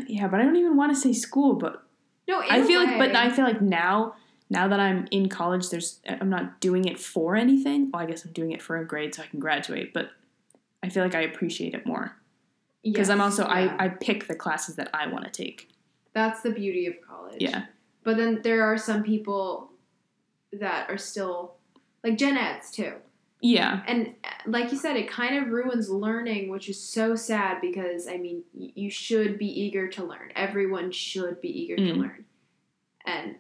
yeah. But I don't even want to say school, but No, I feel like, but I feel like now, now that I'm in college, there's I'm not doing it for anything. Well, I guess I'm doing it for a grade so I can graduate, but I feel like I appreciate it more because I'm also yeah. I I pick the classes that I want to take. That's the beauty of college. Yeah, But then there are some people that are still like Gen Eds too. yeah, And uh, like you said, it kind of ruins learning, which is so sad because I mean, you should be eager to learn. Everyone should be eager to Mm. learn. And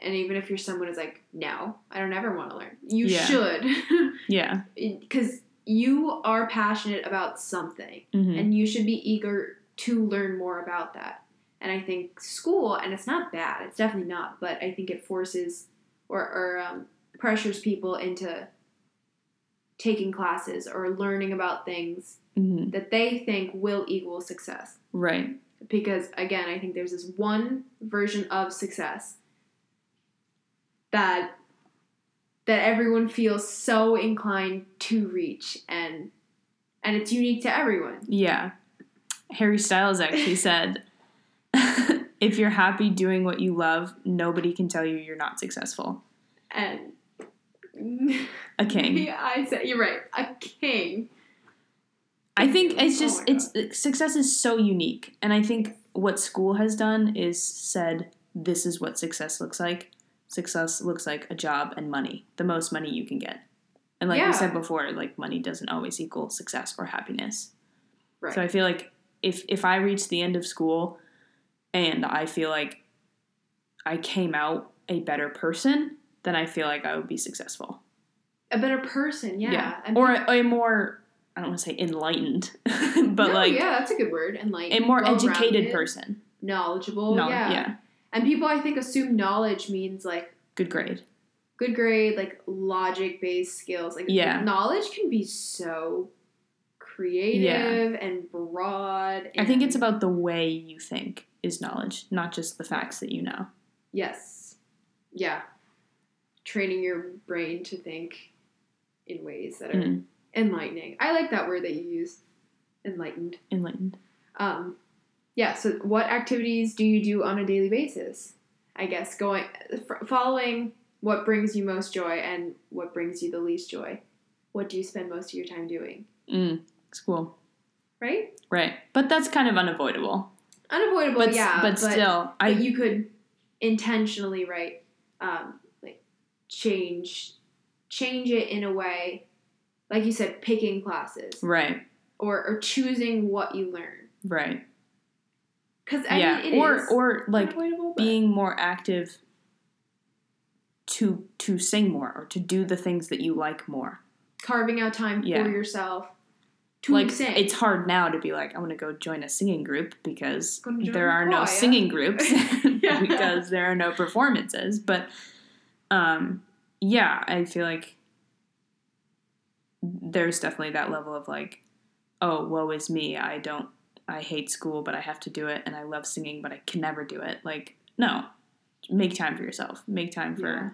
and even if you're someone who's like, no, I don't ever want to learn. You Yeah. should, yeah, because you are passionate about something, hmm and you should be eager to learn more about that. And I think school, and it's not bad, it's definitely not, but I think it forces or, or um, pressures people into taking classes or learning about things hmm that they think will equal success. right, Because again, I think there's this one version of success that that everyone feels so inclined to reach and and it's unique to everyone. yeah. Harry Styles actually said, "If you're happy doing what you love, nobody can tell you you're not successful." And A king. I said you're right. A king. I think oh it's Oh just my it's success is so unique, and I think what school has done is said this is what success looks like. Success looks like a job and money, the most money you can get. And like Yeah. we said before, like money doesn't always equal success or happiness. Right. So I feel like if if I reach the end of school and I feel like I came out a better person, then I feel like I would be successful. a better person, yeah. And Or a, a more I don't want to say enlightened, but no, like yeah, that's a good word. And like a more educated person. knowledgeable. no, yeah. yeah. And people, I think, assume knowledge means like Good grade. good grade, like logic based skills. Like Yeah. knowledge can be so creative and broad. I think it's about the way you think is knowledge, not just the facts that you know. yes, yeah, training your brain to think in ways that are Mm, enlightening. I like that word that you use, enlightened. enlightened. Um, yeah. So, what activities do you do on a daily basis? I guess going following what brings you most joy and what brings you the least joy. What do you spend most of your time doing? Mm, school. Right? Right. But that's kind of unavoidable. Unavoidable, But, yeah. but still, I you could intentionally right um, like change change it in a way like you said picking classes Right. or or choosing what you learn Right. Because I yeah. mean, it or is or like being more active to to sing more or to do the things that you like more. carving out time Yeah. for yourself to like sing. it's hard now to be like I want to go join a singing group because there are no singing groups because there are no performances. But um, yeah, I feel like there's definitely that level of like, oh, woe is me. I don't. I hate school, but I have to do it, and I love singing, but I can never do it. Like, no, make time for yourself. Make time for Yeah.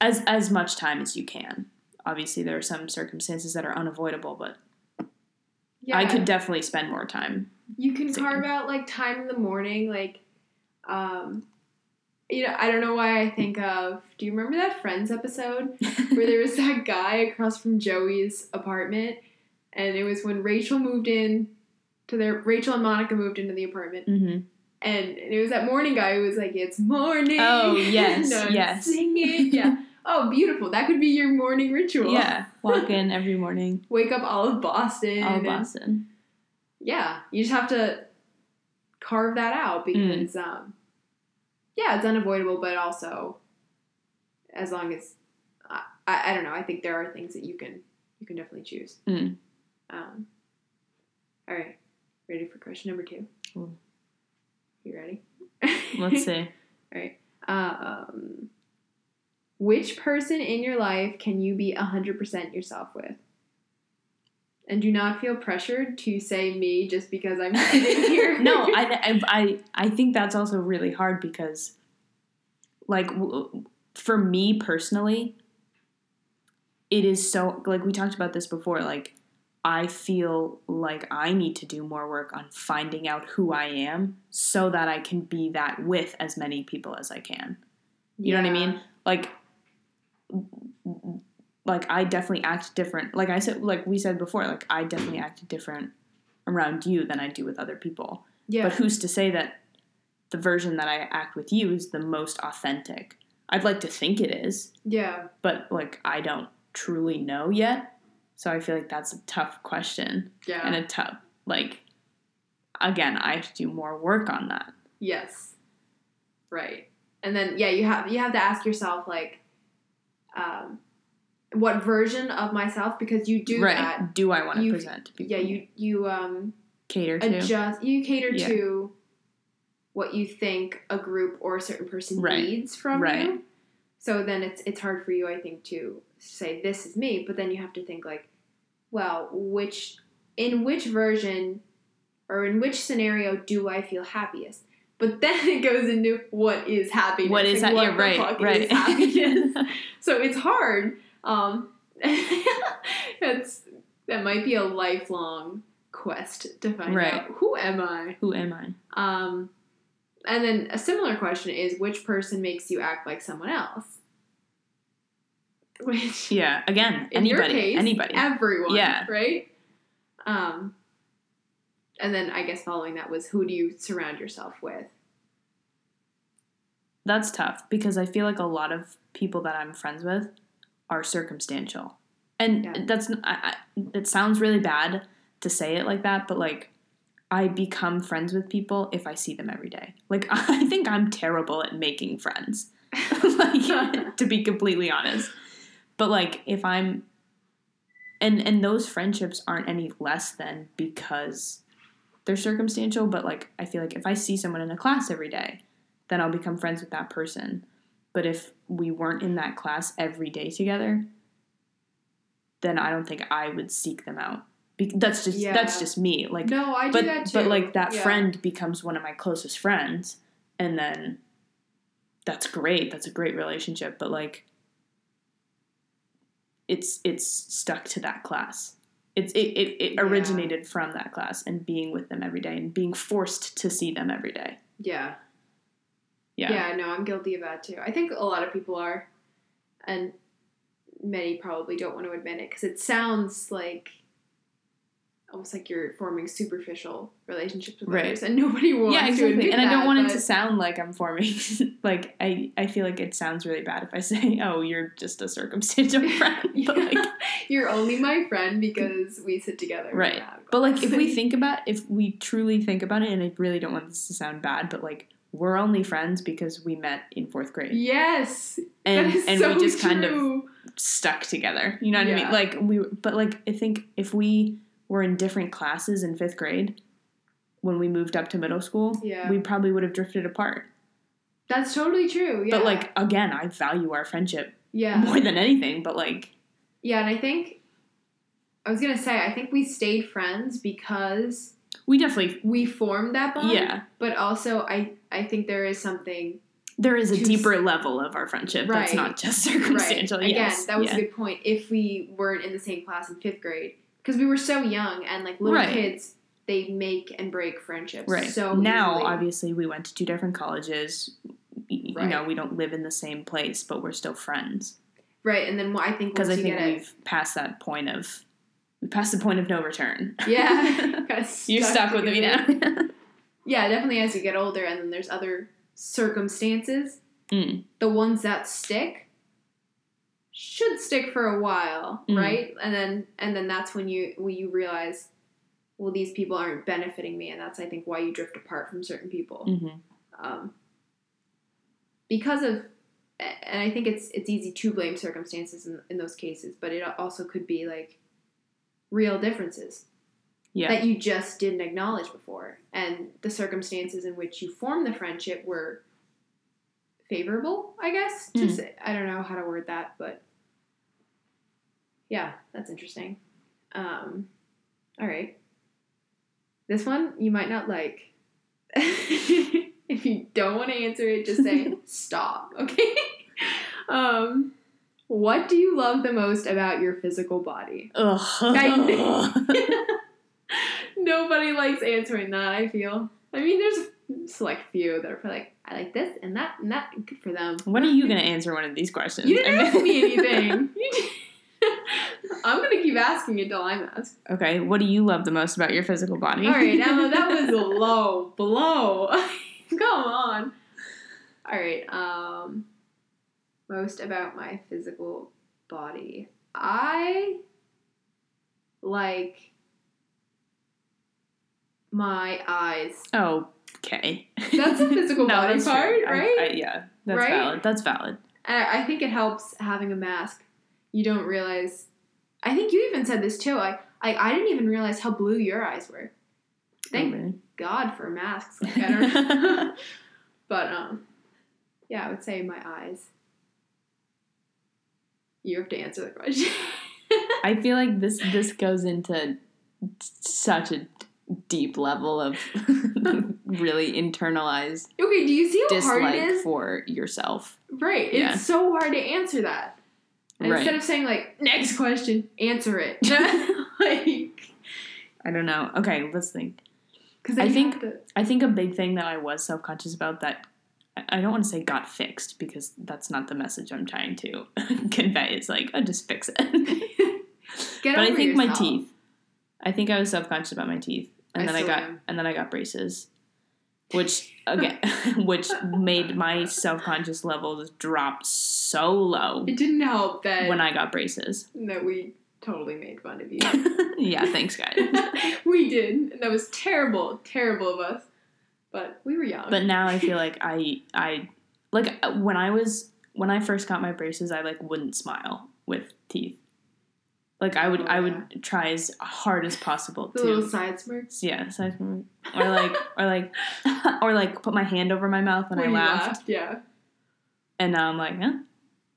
as as much time as you can. Obviously, there are some circumstances that are unavoidable, but yeah, I could definitely spend more time. You can Singing. carve out like time in the morning, like, um, you know, I don't know why I think of. Do you remember that Friends episode where there was that guy across from Joey's apartment, and it was when Rachel moved in to their Rachel and Monica moved into the apartment, hmm and it was that morning guy who was like, "It's morning." Oh, yes, yes. singing. Yeah. Oh, beautiful. That could be your morning ritual. Yeah, walk in every morning, Wake up all of Boston. all of Boston. yeah, you just have to carve that out Mm. because, um, yeah, it's unavoidable, but also, as long as I, I, I don't know, I think there are things that you can you can definitely choose. Mm. Um, all right, ready for question number two? Cool. You ready? Let's see. All right. Um, which person in your life can you be 100% yourself with? And do not feel pressured to say me just because I'm sitting here. no, I, I, I, I think that's also really hard because, like, for me personally, it is so, like, we talked about this before, like, I feel like I need to do more work on finding out who I am so that I can be that with as many people as I can. You know what I mean? Like, like I definitely act different. Like I said, like we said before, like I definitely act different around you than I do with other people. Yeah. But who's to say that the version that I act with you is the most authentic? I'd like to think it is, yeah. but like I don't truly know yet. So I feel like that's a tough question Yeah. and a tough like again, I have to do more work on that. yes. Right. And then yeah, you have you have to ask yourself like um what version of myself because you do right. that. Do I want to present to people? Yeah, you you um cater to. adjust you cater Yeah. to what you think a group or a certain person Right. needs from Right. you so then it's it's hard for you i think to say this is me but then you have to think like well which in which version or in which scenario do i feel happiest but then it goes into what is happiness What is Like, that? Yeah, right, right. happiness? so it's hard um it's that might be a lifelong quest to find Right. out who am I. Who am I? Um, and then a similar question is which person makes you act like someone else? Which Yeah, again, anybody, case, anybody. everyone, Yeah. right? Um, and then I guess following that was who do you surround yourself with? That's tough because I feel like a lot of people that I'm friends with are circumstantial, and Yeah. that's I, I, it sounds really bad to say it like that, but like I become friends with people if I see them every day. Like I think I'm terrible at making friends, like to be completely honest. But like if I'm and and those friendships aren't any less than because they're circumstantial, but like I feel like if I see someone in a class every day, then I'll become friends with that person. But if we weren't in that class every day together, then I don't think I would seek them out. Be- that's just Yeah. that's just me. Like no, I do but that too. but like that Yeah. friend becomes one of my closest friends and then that's great that's a great relationship but like it's it's stuck to that class it's it, it, it Yeah. originated from that class and being with them every day and being forced to see them every day Yeah. yeah Yeah, no, I'm guilty of that too. I think a lot of people are, and many probably don't want to admit it because it sounds like almost like you're forming superficial relationships with Right. others, and nobody wants yeah, to exactly. admit And I don't want it to sound like I'm forming like I I feel like it sounds really bad if I say, "Oh, you're just a circumstantial friend." But like You're only my friend because we sit together. Right. But like if we think about if we truly think about it and I really don't want this to sound bad, but like we're only friends because we met in fourth grade. yes, And and so we just kind of stuck together. You know what I mean? Like we but like I think if we were in different classes in fifth grade when we moved up to middle school, Yeah. we probably would have drifted apart. That's totally true. Yeah. But like again, I value our friendship yeah, more than anything, but like yeah, and I think I was gonna say I think we stayed friends because we definitely we formed that bond. yeah. But also, I I think there is something There is a deeper level of our friendship that's not just circumstantial. Right. Again, Yes. that was yeah. a good point. If we weren't in the same class in fifth grade, because we were so young and like little Right. kids, they make and break friendships. Right. So now, easily. obviously, we went to two different colleges. You Right. know, we don't live in the same place, but we're still friends. right. And then I think Because I think get we've passed that point of, we passed the point of no return. yeah, You're stuck with me now. Yeah, definitely as you get older, and then there's other circumstances. Mm. The ones that stick should stick for a while, Mm. right? And then and then that's when you when you realize, well, these people aren't benefiting me, and that's I think why you drift apart from certain people. hmm um, because of and I think it's it's easy to blame circumstances in, in those cases, but it also could be like real differences Yeah. that you just didn't acknowledge before, and the circumstances in which you formed the friendship were favorable. I guess to Mm. say, I don't know how to word that, but yeah, that's interesting. Um, all right, this one you might not like. if you don't want to answer it, just say stop. Okay. um, what do you love the most about your physical body? Ugh. Nobody likes answering that. I feel. I mean, there's a select few that are probably like, I like this and that and that. Good for them. when are you going to answer one of these questions? You didn't ask me anything. I'm gonna keep asking until I'm asked. okay. What do you love the most about your physical body? All right, Emma, that was a low blow. Come on. All right. Um, most about my physical body. I like my eyes. Oh, okay. That's a physical No, body that's true. part, I- right? I- yeah, that's Right? valid. That's valid. I I think it helps having a mask. You don't realize. I think you even said this too. I I, I didn't even realize how blue your eyes were. Thank Oh. God for masks. Like, I don't know. but um, yeah, I would say my eyes. You have to answer the question. I feel like this this goes into such a deep level of really internalized okay, do you see how hard it dislike for yourself. Right, it's so hard to answer that. Right. Instead of saying like next question, answer it. like, I don't know. Okay, let's think. because I think- I think a big thing that I was self conscious about that I- don't want to say got fixed because that's not the message I'm trying to convey. It's like, oh, just fix it. But I think my teeth. I think I was self conscious about my teeth, and I then I got am. and then I got braces, which again, which made my self conscious levels drop so low It didn't help that when I got braces. that we totally made fun of you. yeah, thanks, guys. we did, and that was terrible, terrible of us. But we were young. But now I feel like I I like uh, when I was when I first got my braces, I like wouldn't smile with teeth. Like I would Oh, I yeah. would try as hard as possible the to little side smirks. yeah, so I- or like or like or like put my hand over my mouth when, I you laughed, Yeah, and now I'm like, huh,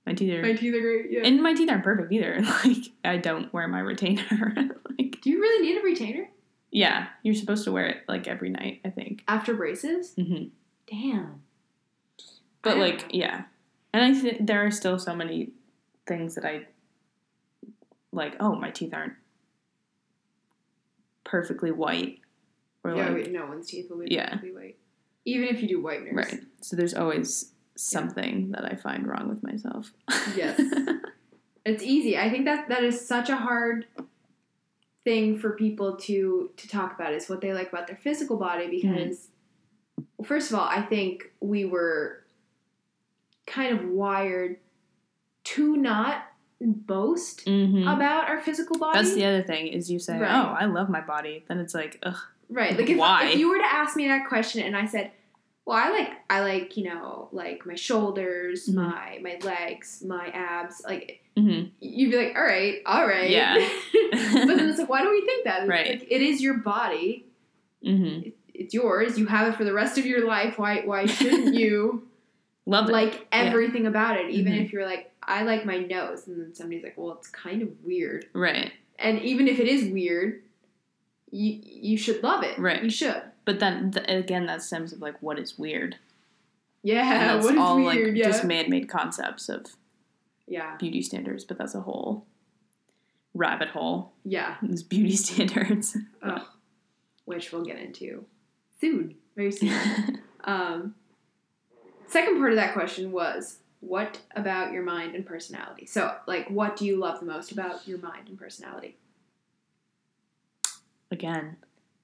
my teeth are my teeth are great. Yeah. and my teeth aren't perfect either. Like I don't wear my retainer. like Do you really need a retainer yeah, you're supposed to wear it like every night. I think. after braces? Mm-hmm. Damn. But like, know. yeah. And I think there are still so many things that I like, oh, my teeth aren't perfectly white. Or yeah, like wait, no one's teeth will be Yeah. perfectly white. Even if you do whiteners. right. So there's always something that I find wrong with myself. Yes. It's easy. I think that that is such a hard thing for people to to talk about is what they like about their physical body mm-hmm. because well, first of all, I think we were kind of wired to not boast Mm-hmm. about our physical body. That's the other thing is you say, Right. "Oh, I love my body." Then it's like, ugh, Right. Like if, Why? if you were to ask me that question and I said, "Well, I like I like, you know, like my shoulders, Mhm. my my legs, my abs." Like hmm you'd be like, "All right, all right." Yeah. but then it's like, "Why do we think that?" Right. Like, it is your body. hmm It- It's yours. You have it for the rest of your life. Why why shouldn't you love it. like everything about it? Even Mhm. if you're like, "I like my nose." And then somebody's like, "Well, it's kind of weird." right, And even if it is weird, you you should love it. Right. You should. but then th- again, that stems of like what is weird. Yeah, and that's what is all weird? like yeah. just man-made concepts of yeah, beauty standards. But that's a whole rabbit hole. yeah. Is beauty standards. Ugh. Which we'll get into soon, very soon. um, second part of that question was, what about your mind and personality? So, like, what do you love the most about your mind and personality? again,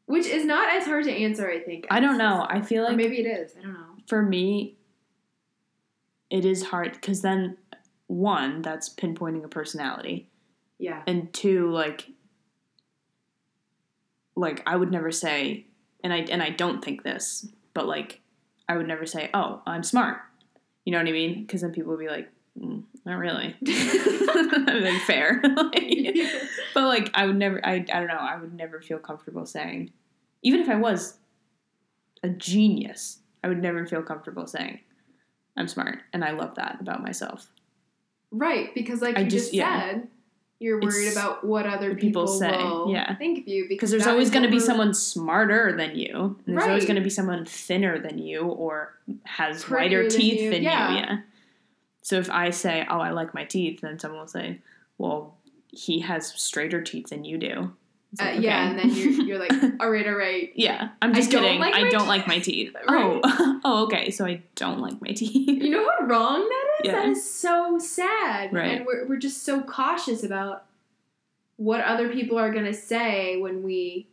Which is not as hard to answer, I think. I don't know. I feel Or like maybe it is. I don't know. for me, it is hard because then one, that's pinpointing a personality. Yeah. and two like like i would never say and i and i don't think this but like i would never say oh i'm smart you know what i mean? Because then people would be like mm, not really. Like fair. Like, but like i would never I, I don't know i would never feel comfortable saying even if i was a genius i would never feel comfortable saying i'm smart and i love that about myself. Right, because like I you just- just, yeah. said, you're worried It's- about what other people people, say, yeah. think of you. because there's always going to be someone smarter than you and there's always going to be someone thinner than you or has Prettier whiter than teeth you, than yeah. you yeah so if i say oh i like my teeth then someone will say well he has straighter teeth than you do Uh, like, Yeah, and then you're, you're like, all right, all right. yeah i'm I just don't kidding like i don't teeth. like my teeth Right. oh oh okay so i don't like my teeth You know how wrong that is? Yeah. That is so sad. Right. And we're, we're just so cautious about what other people are going to say when we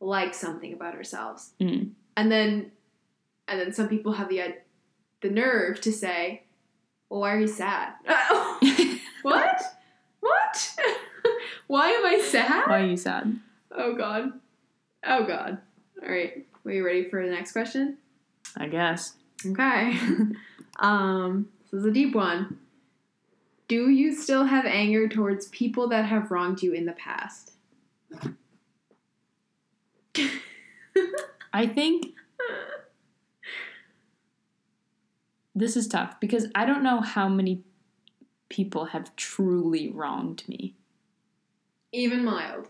like something about ourselves. Mm. And then and then some people have the uh, the nerve to say, "Well, why are you sad?" what? What? Why am I sad? why are you sad Oh god. Oh god. All right. Are you ready for the next question? i guess Okay. um, this is a deep one. Do you still have anger towards people that have wronged you in the past? i think this is tough because I don't know how many people have truly wronged me. Even mild.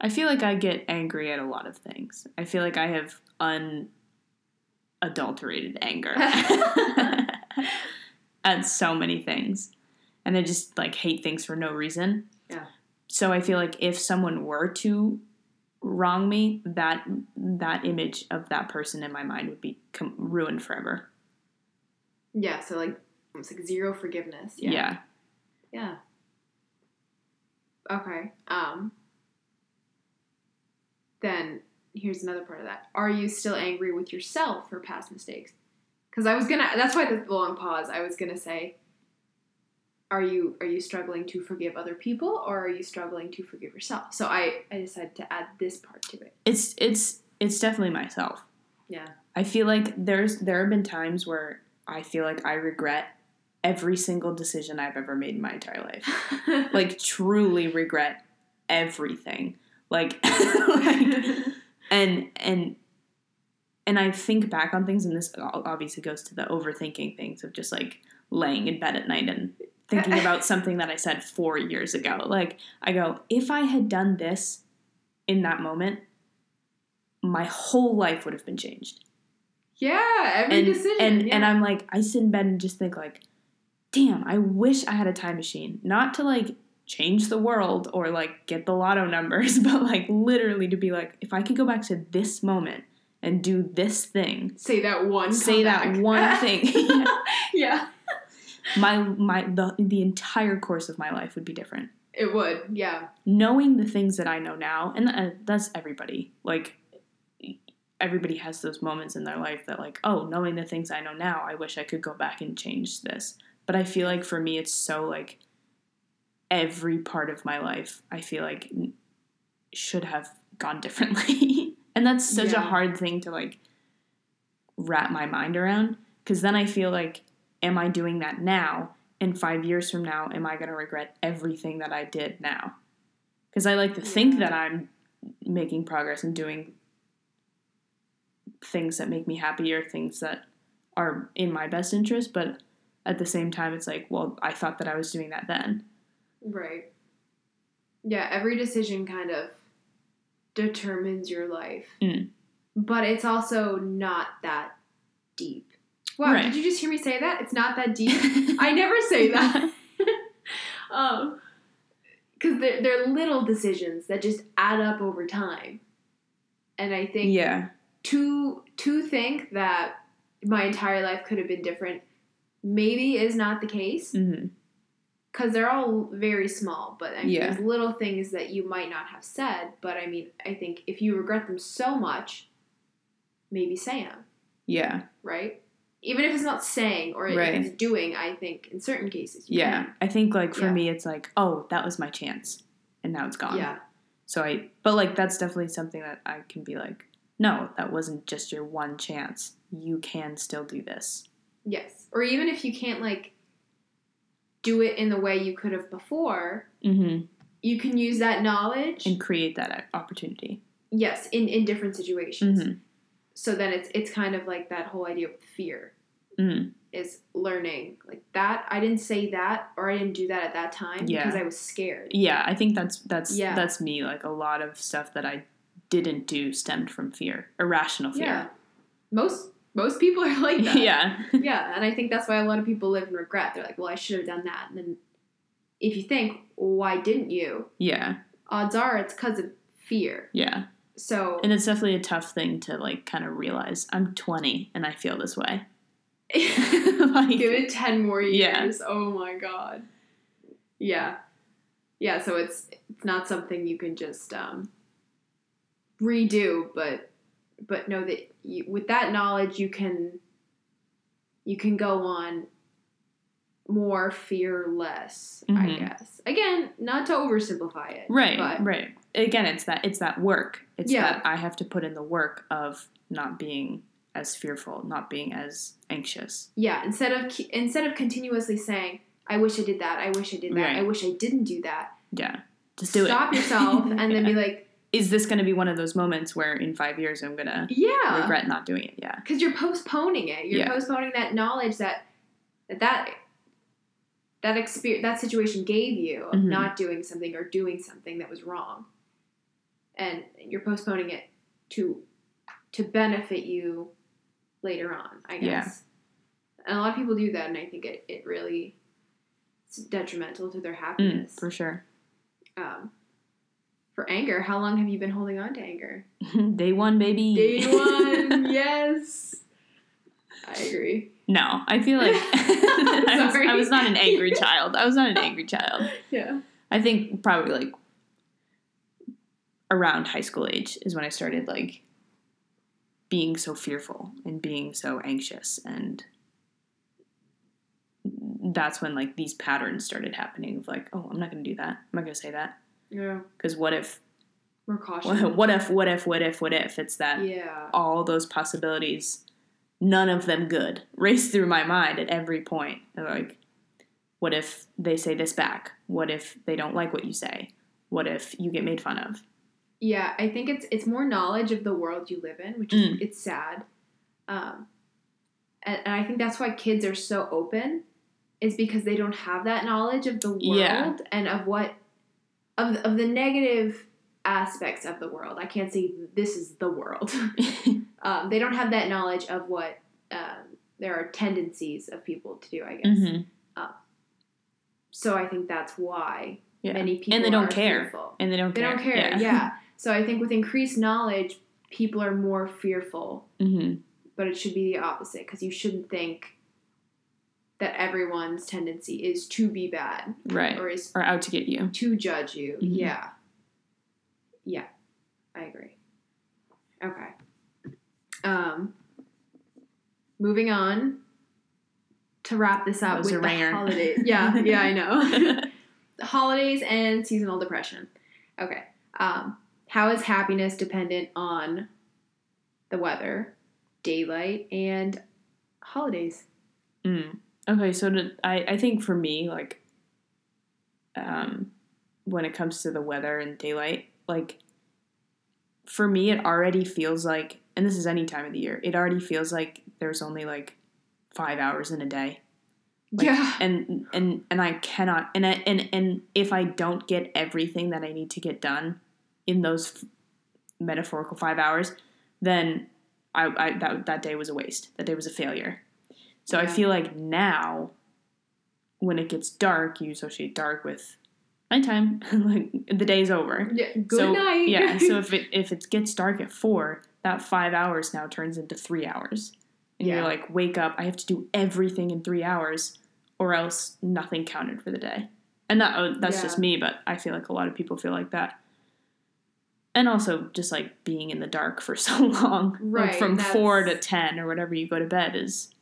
I feel like I get angry at a lot of things. I feel like I have unadulterated anger at so many things. And I just like hate things for no reason. Yeah. So I feel like if someone were to wrong me, that that image of that person in my mind would be com- ruined forever. Yeah, so like almost like zero forgiveness. Yeah. Yeah. Yeah. Okay. Um then here's another part of that. Are you still angry with yourself for past mistakes? Cuz I was to that's why the long pause. I was to say are you are you struggling to forgive other people or are you struggling to forgive yourself? So I I decided to add this part to it. It's it's it's definitely myself. Yeah. I feel like there's there have been times where I feel like I regret every single decision I've ever made in my entire life. Like truly regret everything. Like, like and and and I think back on things and this obviously goes to the overthinking things of just like laying in bed at night and thinking about something that I said 4 years ago. Like I go, if I had done this in that moment, my whole life would have been changed yeah, every and decision. and yeah. and I'm like I sit in bed and just think like, damn, I wish I had a time machine, not to like change the world or like get the lotto numbers, but like literally to be like, if I could go back to this moment and do this thing, say that one say that one thing, yeah. my my the the entire course of my life would be different. It would, yeah. knowing the things that I know now, and uh, that's everybody. Like, everybody has those moments in their life that, like, oh, knowing the things I know now, I wish I could go back and change this. But I feel like for me, it's so like every part of my life, I feel like should have gone differently. and that's such Yeah. a hard thing to like wrap my mind around. Because then I feel like, am I doing that now? And five years from now, am I going to regret everything that I did now? Because I like to think Yeah. that I'm making progress and doing things that make me happy or things that are in my best interest. But at the same time, it's like, well, I thought that I was doing that then. Right. Yeah, every decision kind of determines your life. Mm. But it's also not that deep. Wow, Right. did you just hear me say that? It's not that deep. I never say that. um, because they're, they're little decisions that just add up over time. And I think yeah. to to think that my entire life could have been different maybe is not the case hmm because they're all very small but I mean, Yeah. there's little things that you might not have said but i mean i think if you regret them so much maybe say them Yeah. right even if it's not saying or Right. it's doing i think in certain cases you Yeah. I think like for Yeah. me, it's like, oh, that was my chance, and now it's gone. yeah So I, but like that's definitely something that I can be like, no, that wasn't just your one chance. You can still do this. Yes or even if you can't like do it in the way you could have before Mm-hmm. you can use that knowledge And create that opportunity. yes in in different situations Mm-hmm. so then it's it's kind of like that whole idea of fear Mm-hmm. is learning like that i didn't say that or i didn't do that at that time Yeah. because i was scared Yeah, I think that's that's Yeah. that's me. Like a lot of stuff that I didn't do stemmed from fear, irrational fear. yeah most most people are like that yeah. yeah and i think that's why a lot of people live in regret they're like well i should have done that and then if you think why didn't you yeah, odds are it's because of fear yeah. so And it's definitely a tough thing to like kind of realize. I'm 20 and I feel this way. like, give it 10 more Yeah. years oh my god yeah yeah so it's it's not something you can just um redo but but know that you, with that knowledge you can you can go on more fearless i Mhm. guess again not to oversimplify it Right, but right. Again, it's that it's that work. It's Yeah. that I have to put in the work of not being as fearful, not being as anxious. yeah instead of instead of continuously saying i wish i did that i wish i did that Right. i wish i didn't do that Yeah. Just do it. stop yourself and then be like Is this going to be one of those moments where in 5 years I'm going to yeah regret not doing it? Yeah. because you're postponing it you're Yeah. postponing that knowledge that that that experience that situation gave you of Mhm. not doing something or doing something that was wrong and you're postponing it to to benefit you later on i Yeah. guess and a lot of people do that and i think it, it really it's detrimental to their Mm, happiness for sure. um, for anger. How long have you been holding on to anger? Day 1, baby. day one yes. I agree. No, I feel like I, was, I was not an angry child. I was not an angry child. yeah. I think probably like around high school age is when I started like being so fearful and being so anxious. And that's when like these patterns started happening of like oh i'm not going to do that. I'm not going to say that yeah because what if More cautious. what if what if what if what if it's that yeah. all those possibilities none of them good race through my mind at every point They're like what if they say this back what if they don't like what you say what if you get made fun of Yeah, I think it's it's more knowledge of the world you live in, which is Mm. it's sad. Um, and, and I think that's why kids are so open, is because they don't have that knowledge of the world Yeah. and of what of of the negative aspects of the world. I can't say this is the world. um, they don't have that knowledge of what um, there are tendencies of people to do. I guess. Mhm. So I think that's why yeah many people and they don't are care fearful. and they don't They care don't care. Yeah. So I think with increased knowledge, people are more fearful, hmm but it should be the opposite because you shouldn't think that everyone's tendency is to be bad right. or is Or out to get you. to judge you. Mhm. Yeah. Yeah. I agree. Okay. Um moving on to wrap this up with the holidays. Yeah, yeah, I know. The holidays and seasonal depression. Okay. Um how is happiness dependent on the weather, daylight, and holidays? Mm. Okay, so to, I, I think for me, like, um, when it comes to the weather and daylight, like, for me, it already feels like, and this is any time of the year, it already feels like there's only like five hours in a day. Like, yeah. and and and I cannot and I, and and if I don't get everything that I need to get done in those f- metaphorical five hours, then I, I that that day was a waste. That day was a failure. So I feel like now, when it gets dark, you associate dark with nighttime. like the day's over. Yeah, good so, night. Yeah. So if it if it gets dark at four, that five hours now turns into three hours, and Yeah. you're like, wake up! I have to do everything in three hours, or else nothing counted for the day. And that oh, that's just me, but I feel like a lot of people feel like that. And also, just like being in the dark for so long, like Right, from four to ten or whatever you go to bed is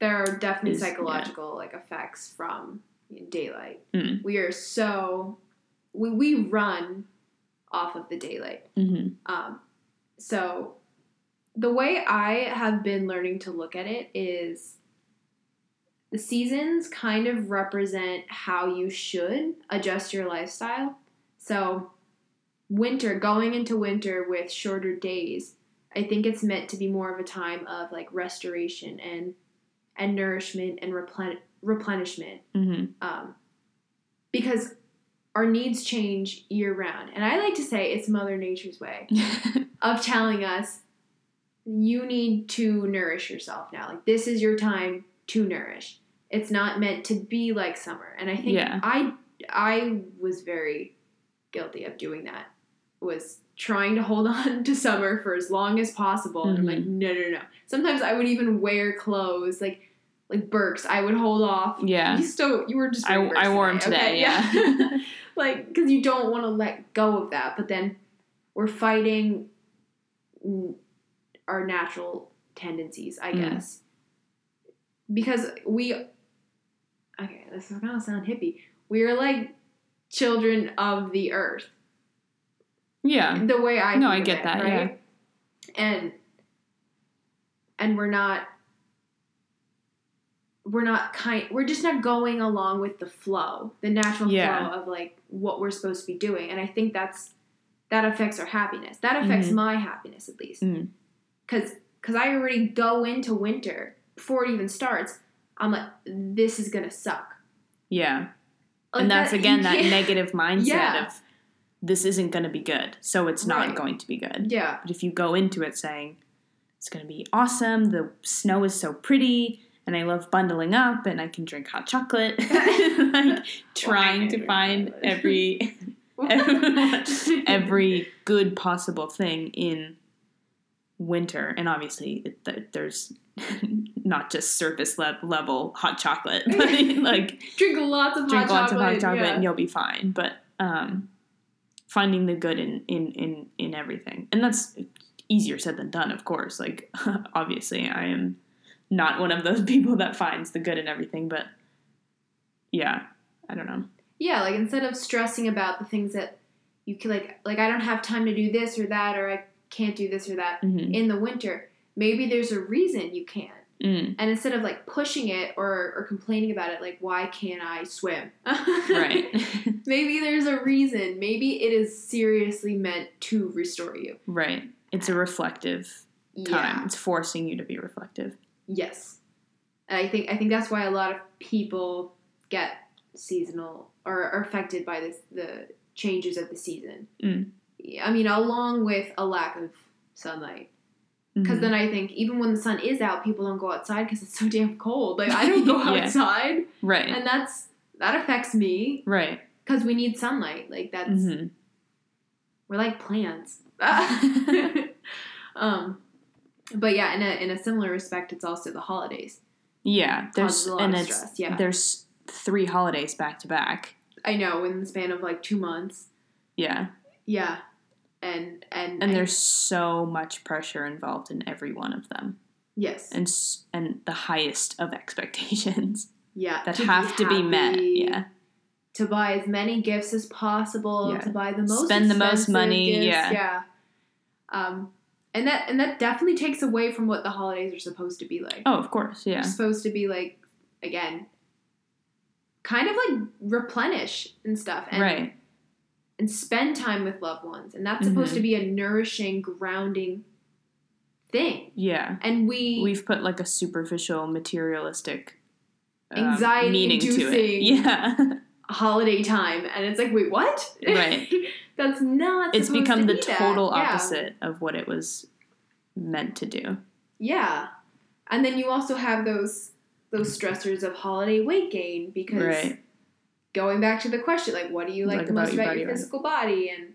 there are definitely is- yeah. psychological like effects from daylight. Mm. We are so we we run off of the daylight. hmm Um, so the way I have been learning to look at it is the seasons kind of represent how you should adjust your lifestyle. So winter, going into winter with shorter days, I think it's meant to be more of a time of like restoration and and nourishment and replen- replenishment hmm um, because our needs change year round. And I like to say it's Mother Nature's way of telling us you need to nourish yourself now. Like this is your time to nourish. It's not meant to be like summer. And I think Yeah. I I was very guilty of doing that. Was trying to hold on to summer for as long as possible. And I'm like, no, no, no. Sometimes I would even wear clothes like like Birks. I would hold off. yeah. You still you were just I, I wore them today. okay? Yeah. like because you don't want to let go of that but then we're fighting mm, our natural tendencies i Mm. guess because we okay this is gonna sound hippie we're like children of the earth yeah. the way i No, I get it, that, right and and we're not we're not kind we're just not going along with the flow the natural Yeah. flow of like what we're supposed to be doing and i think that's that affects our happiness that affects Mhm. my happiness at least Mm. because because i already go into winter before it even starts i'm like this is gonna suck Yeah. Like and that's that- again that negative mindset Yeah. of this isn't going to be good, so it's not Right. going to be good. yeah But if you go into it saying it's going to be awesome, the snow is so pretty, and I love bundling up, and I can drink hot chocolate, like trying to find chocolate. every every- every good possible thing in winter, and obviously it, th- there's not just surface le- level hot chocolate, but like drink lots of drink hot lots chocolate, of hot chocolate yeah. and you'll be fine. But um, finding the good in, in in in everything, and that's easier said than done, of course. Like obviously, I am not one of those people that finds the good in everything, but yeah, I don't know. Yeah, like instead of stressing about the things that you can like like I don't have time to do this or that or I can't do this or that hmm in the winter, maybe there's a reason you can't. Mm, And instead of like pushing it or or complaining about it like why can't I swim? right, maybe there's a reason. Maybe it is seriously meant to restore you. right. It's a reflective time. Yeah. It's forcing you to be reflective. Yes. And I think I think that's why a lot of people get seasonal or are affected by this the changes of the season. Mm. I mean, along with a lack of sunlight. Because Mhm. then I think even when the sun is out, people don't go outside because it's so damn cold. Like I don't go Yeah. outside, right, and that's that affects me right. because we need sunlight. Like that's mm-hmm. we're like plants. um, but yeah, in a in a similar respect, it's also the holidays Yeah, there's a lot and of it's stress, yeah. there's three holidays back to back. I know in the span of like two months. Yeah, Yeah, and and and there's so much pressure involved in every one of them, yes, and and the highest of expectations yeah, that to have to be met. Yeah, to buy as many gifts as possible, Yeah. to buy the most, Spend the most money, gifts, yeah. yeah. Um, and that and that definitely takes away from what the holidays are supposed to be like. oh, of course, yeah, They're supposed to be like again, kind of like replenish and stuff, and right, and spend time with loved ones, and that's supposed Mhm. to be a nourishing, grounding thing. yeah. And we We've put like a superficial, materialistic um, Anxiety meaning to it. Yeah, holiday time, and it's like, wait, what? Right. That's not. it's become the be that. total Yeah. opposite of what it was meant to do. Yeah, and then you also have those those stressors of holiday weight gain because Right. Going back to the question, like, what do you like, Like the about most your about body, your right. physical body, and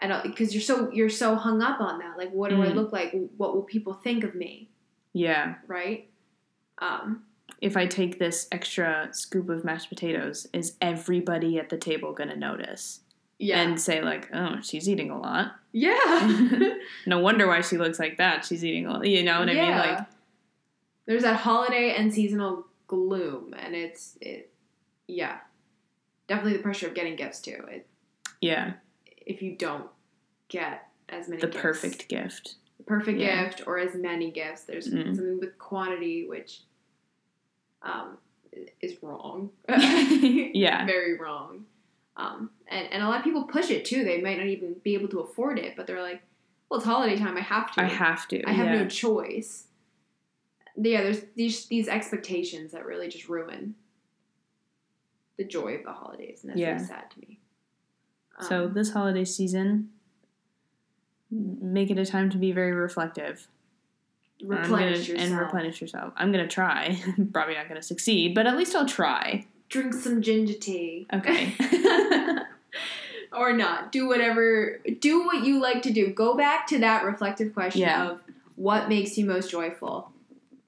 and because you're so you're so hung up on that, like, what do I Mm. look like? What will people think of me? Yeah. Right? Um, If I take this extra scoop of mashed potatoes, is everybody at the table going to notice yeah, and say like, "Oh, she's eating a lot. yeah. No wonder why she looks like that. She's eating a lot." You know what I mean? Like, there's that holiday and seasonal gloom, and it's it, yeah, definitely the pressure of getting gifts too. It, yeah, if you don't get as many the gifts, perfect gift. the perfect Yeah. gift or as many gifts, there's Mm. something with quantity which um, is wrong. Yeah. very wrong. Um, and and a lot of people push it too. They might not even be able to afford it, but they're like, well, it's holiday time. I have to. I have to. I have yeah. no choice. Yeah, there's these these expectations that really just ruin the joy of the holidays, and that's Yeah. really sad to me. So Um, this holiday season, make it a time to be very reflective. I'm gonna- replenish yourself and replenish yourself. I'm gonna try. Probably not gonna succeed, but at least I'll try. Drink some ginger tea. Okay. or not. Do whatever. Do what you like to do. Go back to that reflective question Yeah. of what makes you most joyful,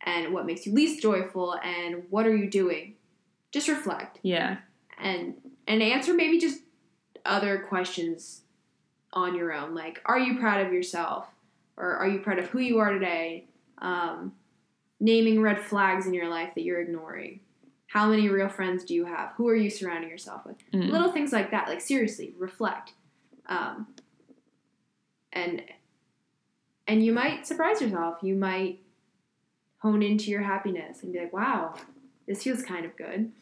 and what makes you least joyful, and what are you doing. Just reflect. yeah. and and answer maybe just other questions on your own like are you proud of yourself? Or are you proud of who you are today? Um, naming red flags in your life that you're ignoring. How many real friends do you have? Who are you surrounding yourself with? Mm. little things like that like seriously reflect. Um, and and you might surprise yourself. You might hone into your happiness and be like wow this feels kind of good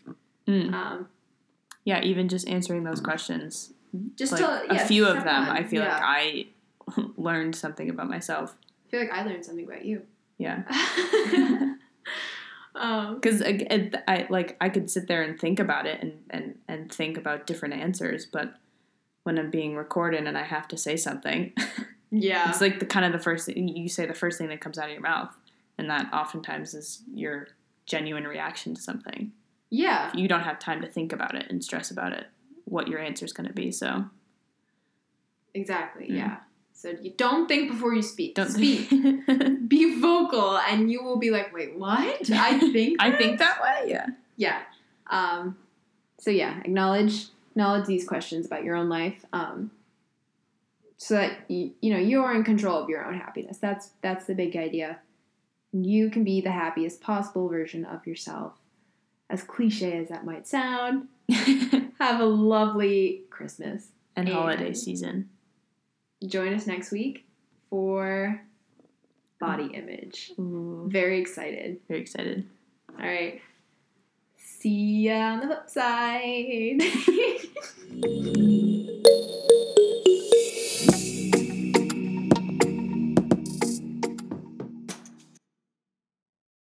Mm. um, Yeah, even just answering those questions. just like to a few of them, one. I feel yeah. like I learned something about myself. I feel like I learned something about you. Yeah. um, Because I like I could sit there and think about it and, and, and think about different answers, but when I'm being recorded and I have to say something, yeah, it's like the kind of the first thing you say the first thing that comes out of your mouth, and that oftentimes is your genuine reaction to something. yeah, You don't have time to think about it and stress about it, what your answer is going to be. So exactly. Mm. Yeah. So you don't think before you speak. don't speak. be vocal, and you will be like, "Wait, what? I think I think that way. Yeah. yeah." Um, so yeah, acknowledge acknowledge these questions about your own life, um, so that you, you know you are in control of your own happiness. That's that's the big idea. You can be the happiest possible version of yourself. As cliche as that might sound, have a lovely Christmas. and holiday season. Join us next week for body image. Ooh, Very excited. very excited. All right. See ya on the flip side.